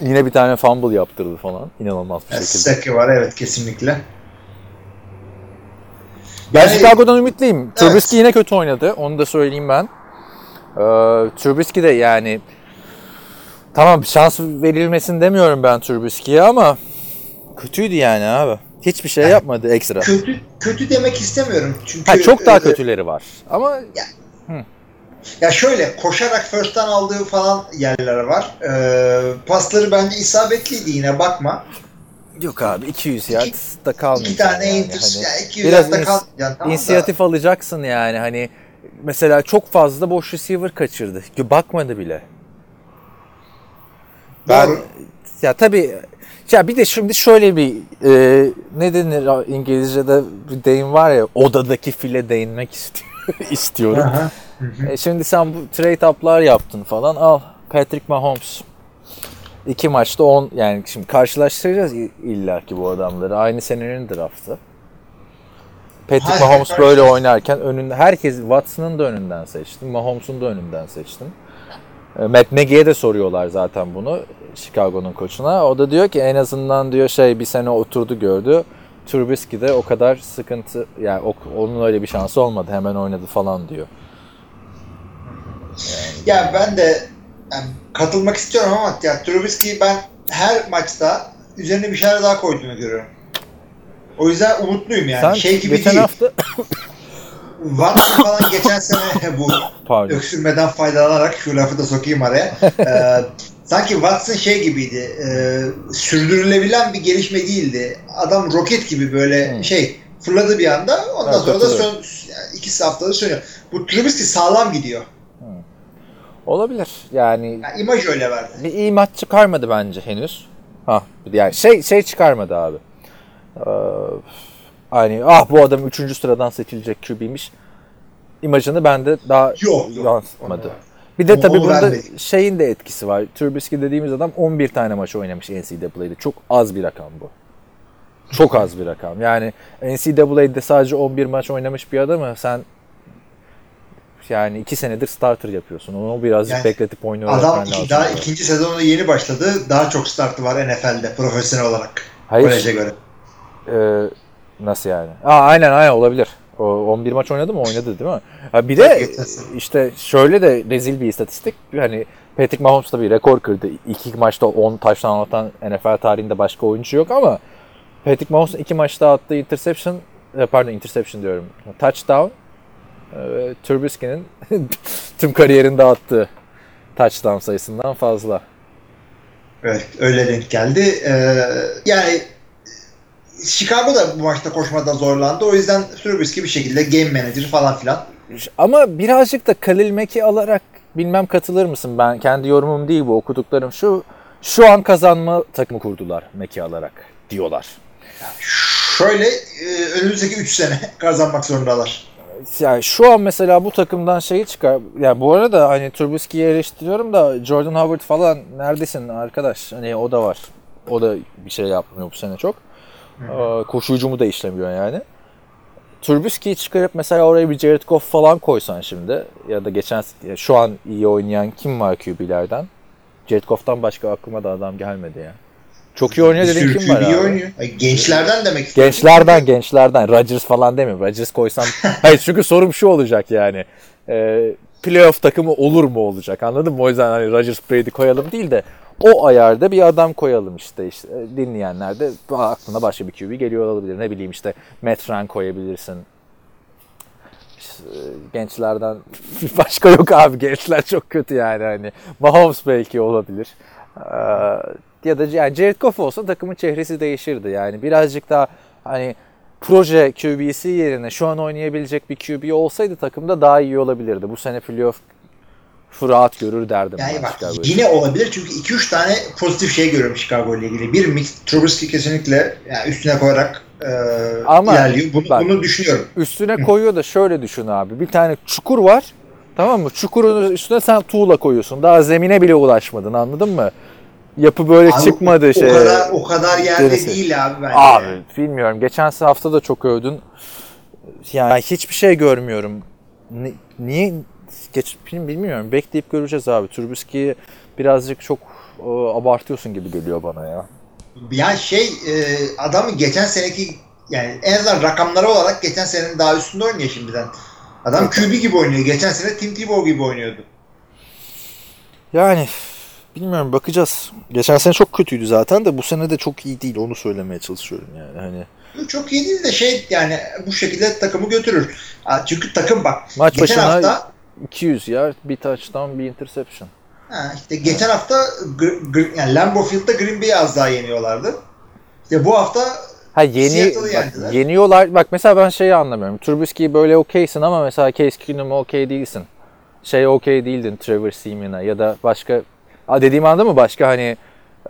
Yine bir tane fumble yaptırdı falan. İnanılmaz bir Yani şekilde. Seki var evet kesinlikle. Ben Yani- Chicago'dan ümitliyim. Evet. Trubisky yine kötü oynadı. Onu da söyleyeyim ben. Ee, Trubisky de yani tamam şans verilmesin demiyorum ben Trubisky'ye ama kötüydü yani abi. Hiçbir şey yapmadı ekstra. Kötü kötü demek istemiyorum çünkü Ha, çok daha e, kötüleri var. Ama Ya şöyle koşarak first'tan aldığı falan yerler var. Ee, pasları bence isabetliydi yine bakma. Yok abi 200 yard da kalmayacak. İki tane yani. Hani ya 200 biraz yardta ins- kalmayacaksın. Tamam da- İnisiyatif alacaksın yani hani mesela çok fazla boş receiver kaçırdı. Bakmadı bile. Ben Doğru. ya tabii ya bir de şimdi şöyle bir e, ne denir İngilizce'de bir deyim var ya odadaki file değinmek istiyor, istiyorum. Aha. E, şimdi sen bu trade up'lar yaptın falan al Patrick Mahomes. İki maçta 10 yani şimdi karşılaştıracağız illa ki bu adamları. Aynı senenin draftı. Patrick Hayır, Mahomes karşılaş- böyle oynarken önünde herkes Watson'ın da önünden seçtim. Mahomes'un da önünden seçtim. E, Matt Nagy'e de soruyorlar zaten bunu Chicago'nun koçuna. O da diyor ki en azından diyor şey bir sene oturdu gördü. Trubisky de o kadar sıkıntı yani onun öyle bir şansı olmadı hemen oynadı falan diyor. Ya ben de yani katılmak istiyorum ama ya Trubisky'yi ben her maçta üzerine bir şeyler daha koyduğunu görüyorum. O yüzden umutluyum yani. Sen şey gibi geçen değil. hafta Watson falan geçen sene bu pardon. öksürmeden faydalanarak şu lafı da sokayım araya. Ee, sanki Watson şey gibiydi. E, sürdürülebilen bir gelişme değildi. Adam roket gibi böyle Hmm. şey fırladı bir anda. Ondan Evet, sonra da son yani iki haftada sönüyor. Bu Trubisky sağlam gidiyor. Olabilir. Yani Yani imaj öyle verdi. bir iyi maç çıkarmadı bence henüz. Ha yani şey şey çıkarmadı abi. Ee, hani ah bu adam 3. sıradan seçilecek QB'miş. İmajını bende daha Yok, yok. yansıtmadı. Bir de tabii onu bunda vermedi. şeyin de etkisi var. Trubisky dediğimiz adam 11 tane maç oynamış NCAA'de. Çok az bir rakam bu. Çok az bir rakam. Yani NCAA'de sadece 11 maç oynamış bir adamı sen yani 2 senedir starter yapıyorsun. Onu birazcık Yani bekletip oyunu Adam iki- daha yani. ikinci sezonu yeni başladı. Daha çok startı var NFL'de profesyonel olarak. Hayır. Koleje göre. Ee, nasıl yani? Aa, aynen aynen olabilir. O 11 maç oynadı mı? Oynadı değil mi? Ha, bir de işte şöyle de rezil bir istatistik. Hani Patrick Mahomes da bir rekor kırdı. İki maçta 10 taştan atan NFL tarihinde başka oyuncu yok ama Patrick Mahomes'un iki maçta attığı interception e, pardon interception diyorum. Touchdown e, Trubisky'nin tüm kariyerinde attığı touchdown sayısından fazla. Evet öyle denk geldi. Ee, yani Chicago da bu maçta koşmada zorlandı. O yüzden Trubisky bir şekilde game manager falan filan. Ama birazcık da Khalil Mack'i alarak bilmem katılır mısın? Ben kendi yorumum değil bu okuduklarım şu. Şu an kazanma takımı kurdular Meki alarak diyorlar. Şöyle e, önümüzdeki 3 sene kazanmak zorundalar. Yani şu an mesela bu takımdan şeyi çıkar. Yani bu arada hani Trubisky'yi eleştiriyorum da Jordan Howard falan neredesin arkadaş? Hani o da var. O da bir şey yapmıyor bu sene çok. Ee, koşu hücumu da işlemiyor yani. Trubisky'yi çıkarıp mesela oraya bir Jared Goff falan koysan şimdi ya da geçen şu an iyi oynayan kim var QB'lerden? Jared Goff'tan başka aklıma da adam gelmedi ya. Çok iyi oynuyor dediğin kim var abi? oynuyor. Ay, Gençlerden demek istiyorum. Gençlerden gençlerden. Rodgers falan demiyorum. Rodgers koysam. Hayır çünkü sorum şu olacak yani. Ee, playoff takımı olur mu olacak anladın mı? O yüzden hani Rodgers Brady koyalım değil de o ayarda bir adam koyalım işte. işte e, dinleyenler de "Aa, aklına başka bir QB geliyor olabilir. Ne bileyim işte Matt Ryan koyabilirsin. İşte, e, gençlerden başka yok abi. Gençler çok kötü yani hani. Mahomes belki olabilir. Ee, ya da yani Jared Goff olsa takımın çehresi değişirdi. Yani birazcık daha hani proje QB'si yerine şu an oynayabilecek bir QB olsaydı takımda daha iyi olabilirdi. Bu sene playoff rahat görür derdim. Yani bak yine olabilir çünkü 2-3 tane pozitif şey görüyorum Chicago ile ilgili. Bir Mix Trubisky kesinlikle yani üstüne koyarak e, Ama ilerliyor. Bunu, bak- bunu düşünüyorum. Üstüne koyuyor da şöyle düşün abi. Bir tane çukur var. Tamam mı? Çukurun üstüne sen tuğla koyuyorsun. Daha zemine bile ulaşmadın anladın mı? Yapı böyle Abi, çıkmadı o, şey. O kadar, o kadar yerde Gerisi. değil abi bence. Abi bilmiyorum. Geçen hafta da çok övdün. Yani hiçbir şey görmüyorum. Ni- niye geç bilmiyorum. Bekleyip göreceğiz abi. Trubisky'yi birazcık çok e, abartıyorsun gibi geliyor bana ya. Ya şey e, adamı geçen seneki yani en azından rakamları olarak geçen senenin daha üstünde oynuyor şimdiden. Adam QB gibi oynuyor. Geçen sene Tim Tebow gibi oynuyordu. Yani bilmiyorum bakacağız. Geçen sene çok kötüydü zaten de bu sene de çok iyi değil. Onu söylemeye çalışıyorum yani. Hani Çok iyi değil de şey yani bu şekilde takımı götürür. Çünkü takım bak. Maç geçen başına hafta 200 yard, bir touchdown, bir interception. ha, işte geçen hafta Gr- Gr- yani Lambeau Field'da Green Bay'i az daha yeniyorlardı. İşte bu hafta Ha yeni bak, yendiler. yeniyorlar. Bak mesela ben şeyi anlamıyorum. Trubisky böyle okeysin ama mesela Case Keenum'a okey değilsin. Şey okey değildin Trevor Seaman'a ya da başka dediğim anda mı başka hani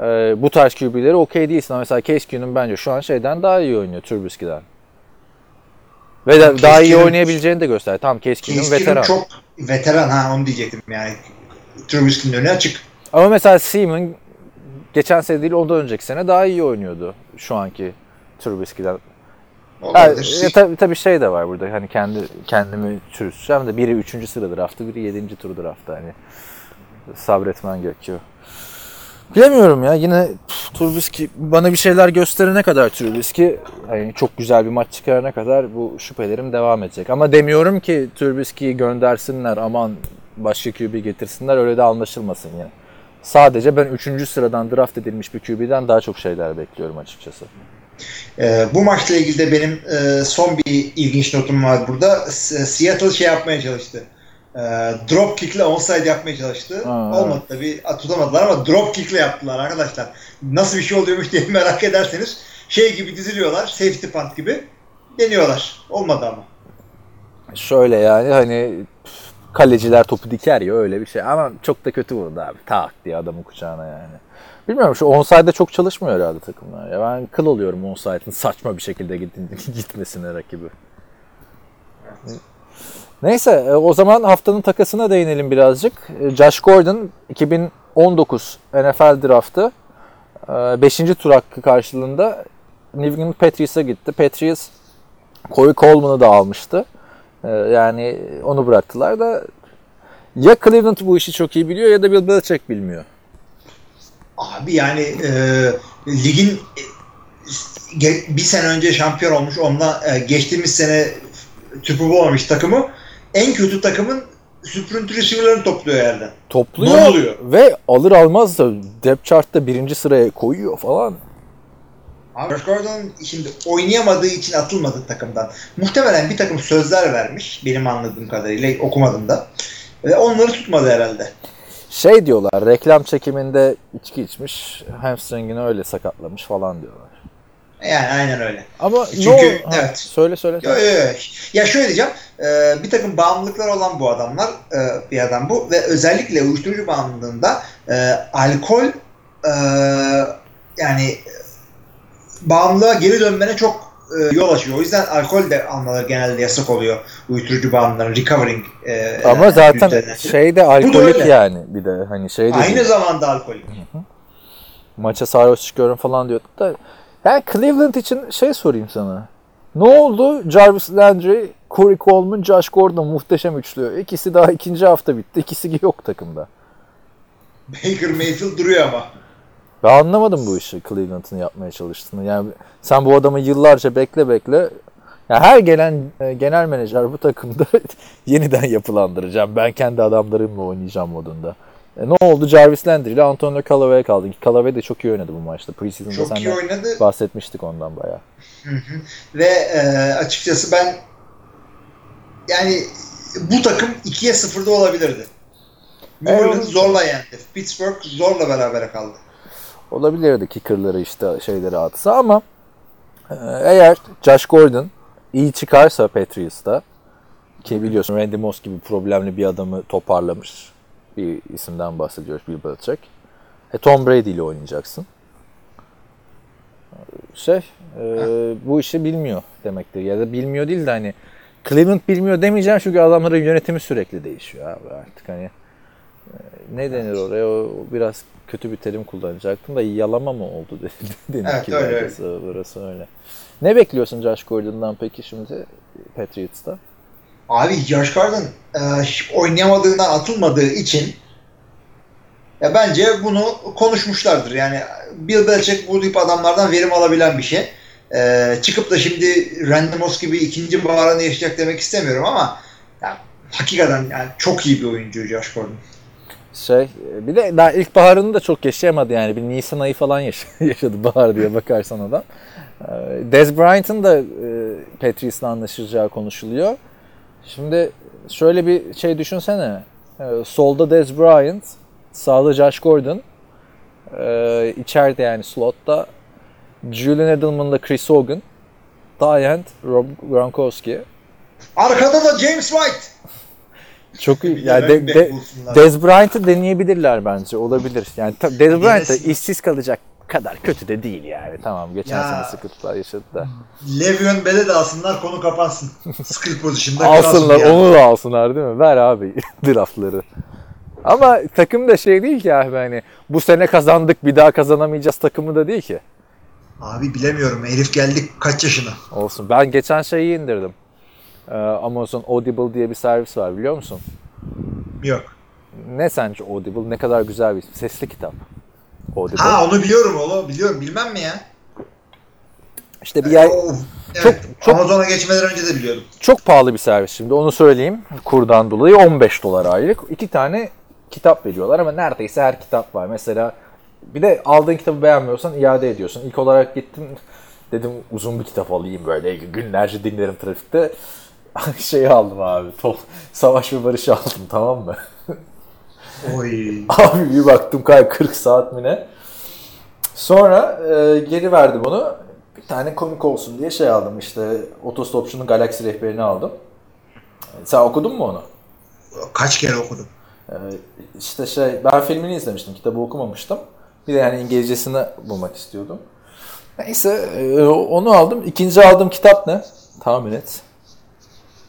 e, bu tarz QB'leri okey değilsin ama mesela Keenum bence şu an şeyden daha iyi oynuyor Trubisky'den. Ve de, daha iyi oynayabileceğini de göster. Tamam Keenum veteran. çok veteran ha onu diyecektim yani. Trubisky'nin önü açık. Ama mesela Seaman geçen sene değil ondan önceki sene daha iyi oynuyordu şu anki Trubisky'den. Olabilir. e, tabii, tabii şey de var burada hani kendi kendimi çürüteceğim de biri 3. sırada draftı biri 7. tur draftta hani sabretmen gerekiyor. Bilemiyorum ya yine Trubisky bana bir şeyler gösterene kadar Trubisky hani çok güzel bir maç çıkarana kadar bu şüphelerim devam edecek. Ama demiyorum ki Trubisky'yi göndersinler aman başka QB getirsinler öyle de anlaşılmasın yani. Sadece ben 3. sıradan draft edilmiş bir QB'den daha çok şeyler bekliyorum açıkçası. Ee, bu maçla ilgili de benim e, son bir ilginç notum var burada. S- Seattle şey yapmaya çalıştı. Ee, drop kick'le onside yapmaya çalıştı. Ha, Olmadı tabii tutamadılar ama drop kick'le yaptılar arkadaşlar. Nasıl bir şey oluyormuş diye merak ederseniz şey gibi diziliyorlar. Safety punt gibi deniyorlar. Olmadı ama. Şöyle yani hani kaleciler topu diker ya öyle bir şey ama çok da kötü vurdu abi. Tak diye adamın kucağına yani. Bilmiyorum şu onside'de çok çalışmıyor herhalde takımlar. Ya ben kıl oluyorum onside'ın saçma bir şekilde git- gitmesine rakibi. Neyse e, o zaman haftanın takasına değinelim birazcık. E, Josh Gordon 2019 NFL draftı 5. tur hakkı karşılığında New England Patriots'a gitti. Patriots Corey Coleman'ı da almıştı. Yani onu bıraktılar da ya Cleveland bu işi çok iyi biliyor ya da Bill Belichick bilmiyor. Abi yani e, ligin e, bir sene önce şampiyon olmuş ondan e, geçtiğimiz sene Super Bowl takımı en kötü takımın süprüntü receiver'larını topluyor yerden. Topluyor Ne oluyor? ve alır almaz da depth chart'ta birinci sıraya koyuyor falan. Abi Gordon şimdi oynayamadığı için atılmadı takımdan. Muhtemelen bir takım sözler vermiş benim anladığım kadarıyla okumadım da. Ve onları tutmadı herhalde. Şey diyorlar reklam çekiminde içki içmiş hamstringini öyle sakatlamış falan diyorlar. Yani aynen öyle. Ama Çünkü, ne ol- ha, evet. Söyle söyle. Yo, yo, yo. Ya şöyle diyeceğim. e, bir takım bağımlılıklar olan bu adamlar e, bir adam bu ve özellikle uyuşturucu bağımlılığında e, alkol e, yani bağımlılığa geri dönmene çok e, yol açıyor. O yüzden alkol de almaları genelde yasak oluyor. Uyuşturucu bağımlıların recovering e, Ama zaten ülkelerden. şey de alkolik yani bir de hani şey de aynı değil. zamanda alkolik. maça sarhoş çıkıyorum falan diyordu da yani Cleveland için şey sorayım sana. Ne oldu? Jarvis Landry, Corey Coleman, Josh Gordon muhteşem üçlü. İkisi daha ikinci hafta bitti. İkisi yok takımda. Baker Mayfield duruyor ama. Ben anlamadım bu işi Cleveland'ın yapmaya çalıştığını. Yani sen bu adamı yıllarca bekle bekle. Ya her gelen e, genel menajer bu takımda yeniden yapılandıracağım. Ben kendi adamlarımla oynayacağım modunda. E, ne oldu? Jarvis Landry ile Antonio Callaway'a kaldı. Callaway de çok iyi oynadı bu maçta. Preseason'da Çok iyi oynadı bahsetmiştik ondan bayağı. ve e, açıkçası ben yani bu takım 2'ye 0'da olabilirdi. New Evet. Orleans zorla yendi. Pittsburgh zorla berabere kaldı. Olabilirdi kicker'ları işte şeyleri atsa ama e, eğer Josh Gordon iyi çıkarsa Patriots'ta ki biliyorsun Randy Moss gibi problemli bir adamı toparlamış bir isimden bahsediyoruz Bill Belichick. E, Tom Brady ile oynayacaksın. Şey e, bu işi bilmiyor demektir ya da bilmiyor değil de hani Cleveland bilmiyor demeyeceğim çünkü adamların yönetimi sürekli değişiyor abi artık hani e, ne denir oraya o biraz kötü bir terim kullanacaktım da yalama mı oldu denir Evet, ki öyle, burası, burası öyle. Ne bekliyorsun Josh Gordon'dan peki şimdi Patriots'ta? Abi Josh Gordon e, oynayamadığından atılmadığı için ya bence bunu konuşmuşlardır. Yani Bill Belichick bu tip adamlardan verim alabilen bir şey. E, çıkıp da şimdi Randy Moss gibi ikinci baharını yaşayacak demek istemiyorum ama ya, hakikaten yani çok iyi bir oyuncu Josh Gordon. Şey bir de daha ilk baharını da çok yaşayamadı yani bir Nisan ayı falan yaş- yaşadı bahar diye bakarsan adam. Ee, Dez Bryant'ın da e, Patriots'la anlaşılacağı konuşuluyor. Şimdi şöyle bir şey düşünsene. Ee, Solda Dez Bryant, sağda Josh Gordon, ee, içeride yani slotta Julian Edelman'la Chris Hogan, Diant, Rob Gronkowski. Arkada da James White. Çok iyi. Yani de, de. Dez Bryant'ı deneyebilirler bence. Olabilir. Yani Dez Bryant da işsiz kalacak kadar kötü de değil yani. Tamam geçen Ya. sene sıkıntılar yaşadı da. Le'Veon Bell'e de alsınlar konu kapansın. Skill pozisyonda Alsınlar yani. onu da alsınlar değil mi? Ver abi draftları. Ama takım da şey değil ki abi hani bu sene kazandık bir daha kazanamayacağız takımı da değil ki. Abi bilemiyorum. Herif geldi kaç yaşına? Olsun. Ben geçen şeyi indirdim. Ee, Amazon Audible diye bir servis var biliyor musun? Yok. Ne sence Audible? Ne kadar güzel bir sesli kitap. Audible. Ha onu biliyorum oğlum. Biliyorum. Bilmem mi ya? İşte bir yer, Of. Evet. Çok- çok- Amazon'a geçmeden önce de biliyordum. Çok pahalı bir servis şimdi onu söyleyeyim. Kurdan dolayı 15 dolar aylık. İki tane kitap veriyorlar ama neredeyse her kitap var. Mesela bir de aldığın kitabı beğenmiyorsan iade ediyorsun. İlk olarak gittim dedim uzun bir kitap alayım böyle günlerce dinlerim trafikte. şey aldım abi. Tol, Savaş ve Barış aldım tamam mı? Oy. Abi bir baktım kay 40 saat mi ne? Sonra e, geri verdim onu. Bir tane komik olsun diye şey aldım işte Otostopçu'nun Galaxy rehberini aldım. Sen okudun mu onu? Kaç kere okudum. Ee, işte şey ben filmini izlemiştim kitabı okumamıştım. Bir de yani İngilizcesini bulmak istiyordum. Neyse e, onu aldım. İkinci aldığım kitap ne? Tahmin et.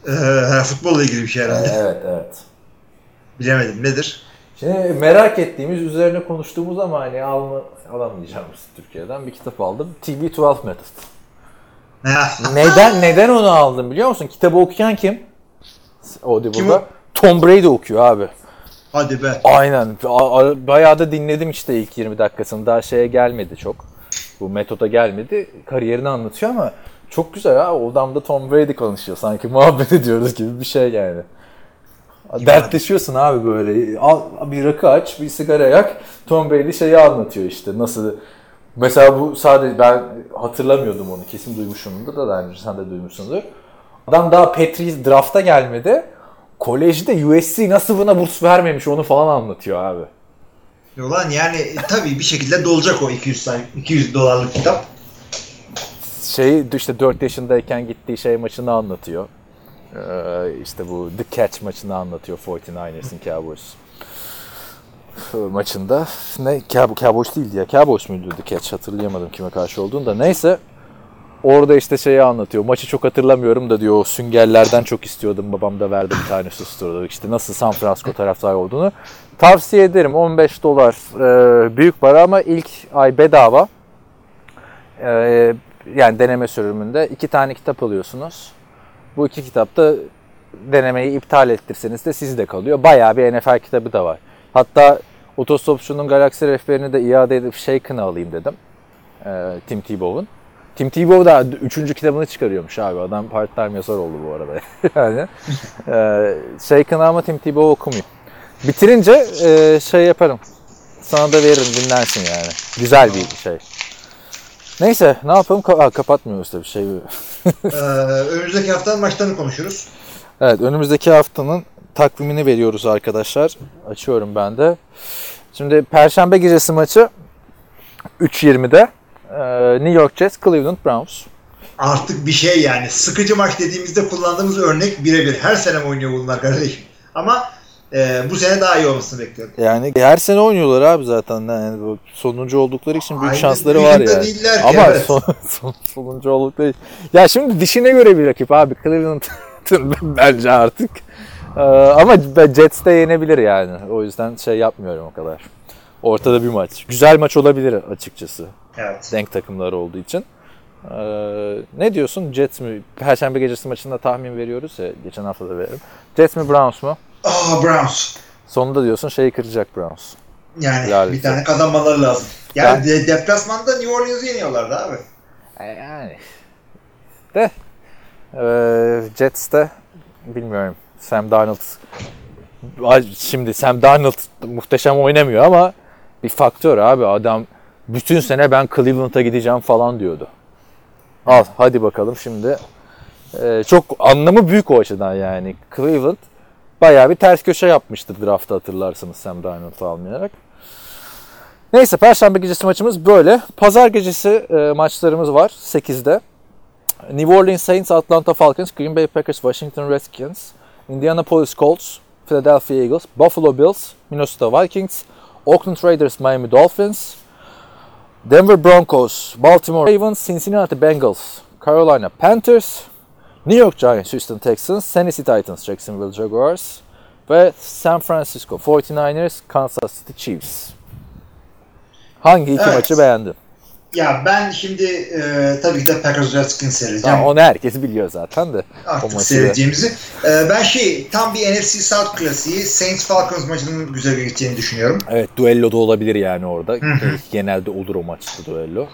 Ee, futbolla ilgili bir şey herhalde. Evet evet. Bilemedim. Nedir? Şimdi merak ettiğimiz, üzerine konuştuğumuz ama hani alma, alamayacağımız Türkiye'den bir kitap aldım. TB12 Method. Neden neden onu aldım biliyor musun? Kitabı okuyan kim? Audible'da. Tom Brady okuyor abi. Hadi be. Aynen. Bayağı da dinledim işte ilk 20 dakikasını. Daha şeye gelmedi çok. Bu metoda gelmedi. Kariyerini anlatıyor ama çok güzel ha. O adamda Tom Brady konuşuyor. Sanki muhabbet ediyoruz gibi bir şey yani. Dertleşiyorsun abi böyle. Al bir rakı aç, bir sigara yak. Tom Brady şeyi anlatıyor işte. Nasıl Mesela bu sadece ben hatırlamıyordum onu. Kesin duymuşumdur da daha önce sen de duymuşsundur. Adam daha Petri drafta gelmedi. Kolejde USC nasıl buna burs vermemiş onu falan anlatıyor abi. Ulan yani tabii bir şekilde dolacak o 200 say 200 dolarlık kitap. Şey işte 4 yaşındayken gittiği şey maçını anlatıyor. Ee, işte bu The Catch maçını anlatıyor 49ers'ın Cowboys. e, maçında. Ne Cow- Cowboys değildi ya. Cowboys muydu The Catch hatırlayamadım kime karşı olduğunu da. Neyse orada işte şeyi anlatıyor. Maçı çok hatırlamıyorum da diyor süngerlerden çok istiyordum. Babam da verdi bir tane susturdu. İşte nasıl San Francisco taraftarı olduğunu. Tavsiye ederim. 15 dolar e, büyük para ama ilk ay bedava. E, yani deneme sürümünde iki tane kitap alıyorsunuz. Bu iki kitapta denemeyi iptal ettirseniz de sizde kalıyor. Bayağı bir NFL kitabı da var. Hatta Otostopçu'nun Galaksi rehberini de iade edip Shaken'ı alayım dedim. Ee, Tim Tebow'un. Tim Tebow da üçüncü kitabını çıkarıyormuş abi. Adam part-time yazar oldu bu arada. yani. Ee, Shaken'ı ama Tim Tebow okumuyor. Bitirince e, şey yaparım. Sana da veririm dinlersin yani. Güzel bir şey. Neyse ne yapalım? Ka- Aa, kapatmıyoruz tabii şey. Ee, önümüzdeki haftanın maçlarını konuşuruz. Evet önümüzdeki haftanın takvimini veriyoruz arkadaşlar. Açıyorum ben de. Şimdi Perşembe gecesi maçı 3.20'de ee, New York Jets, Cleveland Browns. Artık bir şey yani. Sıkıcı maç dediğimizde kullandığımız örnek birebir. Her sene oynuyor bunlar kardeşim. Ama e, bu sene daha iyi olmasını bekliyorum. Yani her sene oynuyorlar abi zaten. Yani bu sonuncu oldukları için büyük Aynen, şansları var yani. değiller ki, Ama evet. son, son, sonuncu oldukları Ya şimdi dişine göre bir rakip abi. Cleveland'ın bence artık. Ee, ama Jets de yenebilir yani. O yüzden şey yapmıyorum o kadar. Ortada bir maç. Güzel maç olabilir açıkçası. Evet. Denk takımlar olduğu için. Ee, ne diyorsun? Jets mi? Perşembe gecesi maçında tahmin veriyoruz ya. Geçen hafta da verelim. Jets mi Browns mu? Aa Browns. Sonunda diyorsun şeyi kıracak Browns. Yani Helal bir tane kazanmaları lazım. Yani Ben- de, deplasmanda New Orleans'ı yeniyorlardı abi. E, Yani. De. Ee, Jets'te bilmiyorum. Sam Darnold şimdi Sam Darnold muhteşem oynamıyor ama bir faktör abi adam bütün sene ben Cleveland'a gideceğim falan diyordu. Al hadi bakalım şimdi. Ee, çok anlamı büyük o açıdan yani. Cleveland bayağı bir ters köşe yapmıştı draftta hatırlarsınız Sam Darnold'u almayarak. Neyse Perşembe gecesi maçımız böyle. Pazar gecesi e, maçlarımız var 8'de. New Orleans Saints, Atlanta Falcons, Green Bay Packers, Washington Redskins, Indianapolis Colts, Philadelphia Eagles, Buffalo Bills, Minnesota Vikings, Oakland Raiders, Miami Dolphins, Denver Broncos, Baltimore Ravens, Cincinnati Bengals, Carolina Panthers, New York Giants, Houston Texans, Tennessee Titans, Jacksonville Jaguars ve San Francisco 49ers, Kansas City Chiefs. Hangi iki Evet. maçı beğendin? Ya ben şimdi e, tabii ki de Packers Redskins seyredeceğim. Ha, onu herkes biliyor zaten de. Artık seyredeceğimizi. E, ben şey tam bir NFC South klasiği Saints Falcons maçının güzel geçeceğini düşünüyorum. Evet duello da olabilir yani orada. hı. Genelde olur o maçta duello.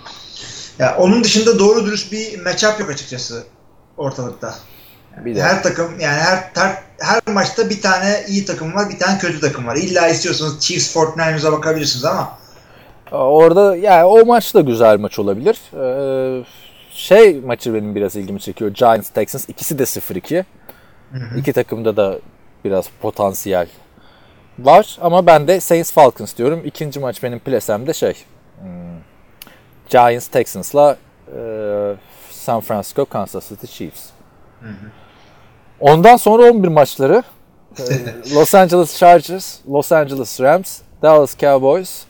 Ya onun dışında doğru dürüst bir matchup yok açıkçası ortalıkta. Bir Her takım yani her, her her maçta bir tane iyi takım var, bir tane kötü takım var. İlla istiyorsanız Chiefs 49ers'a bakabilirsiniz ama orada yani o maç da güzel maç olabilir. Ee, şey maçı benim biraz ilgimi çekiyor. Giants Texans ikisi de 0-2. İki takımda da biraz potansiyel var ama ben de Saints Falcons diyorum. İkinci maç benim plesemde şey hmm, Giants Texans'la e, San Francisco Kansas City Chiefs. Ondan sonra 11 maçları e, Los Angeles Chargers, Los Angeles Rams, Dallas Cowboys,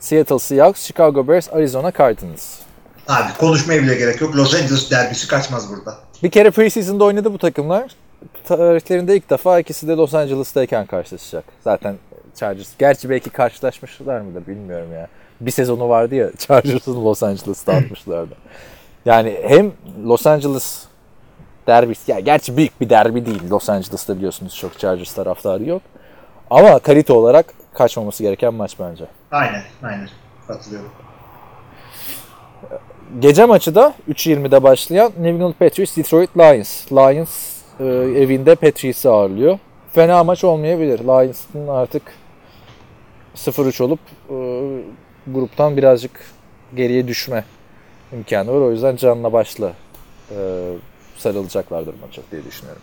Seattle Seahawks, Chicago Bears, Arizona Cardinals. abi konuşmaya bile gerek yok. Los Angeles derbisi kaçmaz burada. Bir kere preseason'da oynadı bu takımlar. Tarihlerinde ilk defa ikisi de Los Angeles'tayken karşılaşacak. Zaten Chargers. Gerçi belki karşılaşmışlar mıdır bilmiyorum ya. Bir sezonu vardı ya Chargers'ın Los Angeles'ta atmışlardı. Yani hem Los Angeles derbisi, ya gerçi büyük bir derbi değil. Los Angeles'ta biliyorsunuz çok Chargers taraftarı yok. Ama kalite olarak kaçmaması gereken maç bence. Aynen, aynen. Katılıyorum. Gece maçı da 3.20'de başlayan New England Patriots Detroit Lions. Lions e, evinde Patriots'ı ağırlıyor. Fena maç olmayabilir. Lions'ın artık 0-3 olup e, gruptan birazcık geriye düşme imkanı var. O yüzden canla başla e, sarılacaklardır maça diye düşünüyorum.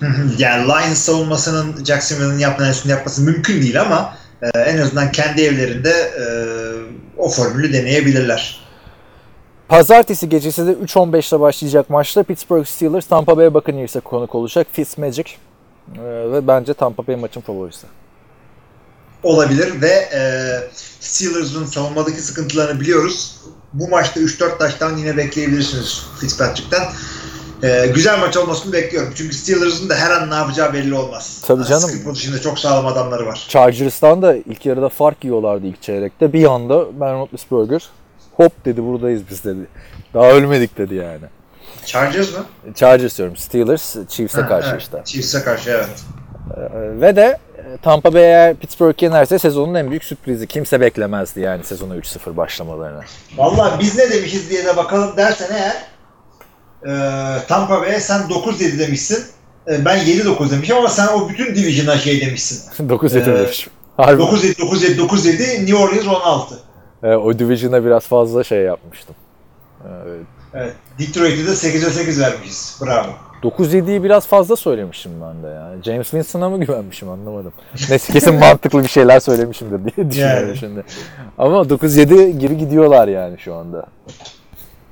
yani Lions savunmasının Jacksonville'ın yaptığı üstünde yapması mümkün değil ama e, en azından kendi evlerinde e, o formülü deneyebilirler. Pazartesi gecesi de 3.15'te başlayacak maçta Pittsburgh Steelers Tampa Bay Buccaneers'e konuk olacak. Fitzmagic e, ve bence Tampa Bay maçın favorisi. olabilir ve e, Steelers'ın savunmadaki sıkıntılarını biliyoruz. Bu maçta 3-4 taştan yine bekleyebilirsiniz Fitzpatrick'ten. E, güzel maç olmasını bekliyorum. Çünkü Steelers'ın da her an ne yapacağı belli olmaz. Tabii canım. Skill pozisyonda çok sağlam adamları var. Chargers'tan da ilk yarıda fark yiyorlardı ilk çeyrekte. Bir anda Ben Roethlisberger hop dedi buradayız biz dedi. Daha ölmedik dedi yani. Chargers mı? Chargers diyorum. Steelers Chiefs'e karşı evet. işte. Chiefs'e karşı evet. Ee, Ve de Tampa Bay eğer Pittsburgh yenerse sezonun en büyük sürprizi. Kimse beklemezdi yani sezona 3-0 başlamalarını. Vallahi biz ne demişiz diye de bakalım dersen eğer e, Tampa Bay'e sen 9-7 demişsin. E, ben 7-9 demişim ama sen o bütün division'a şey demişsin. 9-7 Ee, demişim. Harbi. 9-7, 9-7, 9-7, New Orleans 16. Ee, o division'a biraz fazla şey yapmıştım. Ee, Evet. Detroit'e de 8'e 8 vermişiz. Bravo. 9-7'yi biraz fazla söylemişim ben de yani. James Winston'a mı güvenmişim anlamadım. Neyse kesin mantıklı bir şeyler söylemişimdir diye düşünüyorum Yani. şimdi. Ama 9-7 gibi gidiyorlar yani şu anda.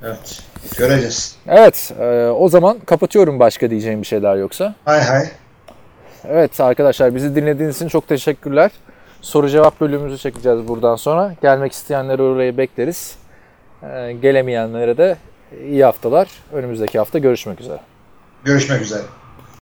Evet. Göreceğiz. Evet e, o zaman kapatıyorum başka diyeceğim bir şeyler yoksa. Hay hay. Evet arkadaşlar bizi dinlediğiniz için çok teşekkürler. Soru cevap bölümümüzü çekeceğiz buradan sonra. Gelmek isteyenleri oraya bekleriz. E, gelemeyenlere de iyi haftalar. Önümüzdeki hafta görüşmek üzere. Görüşmek üzere.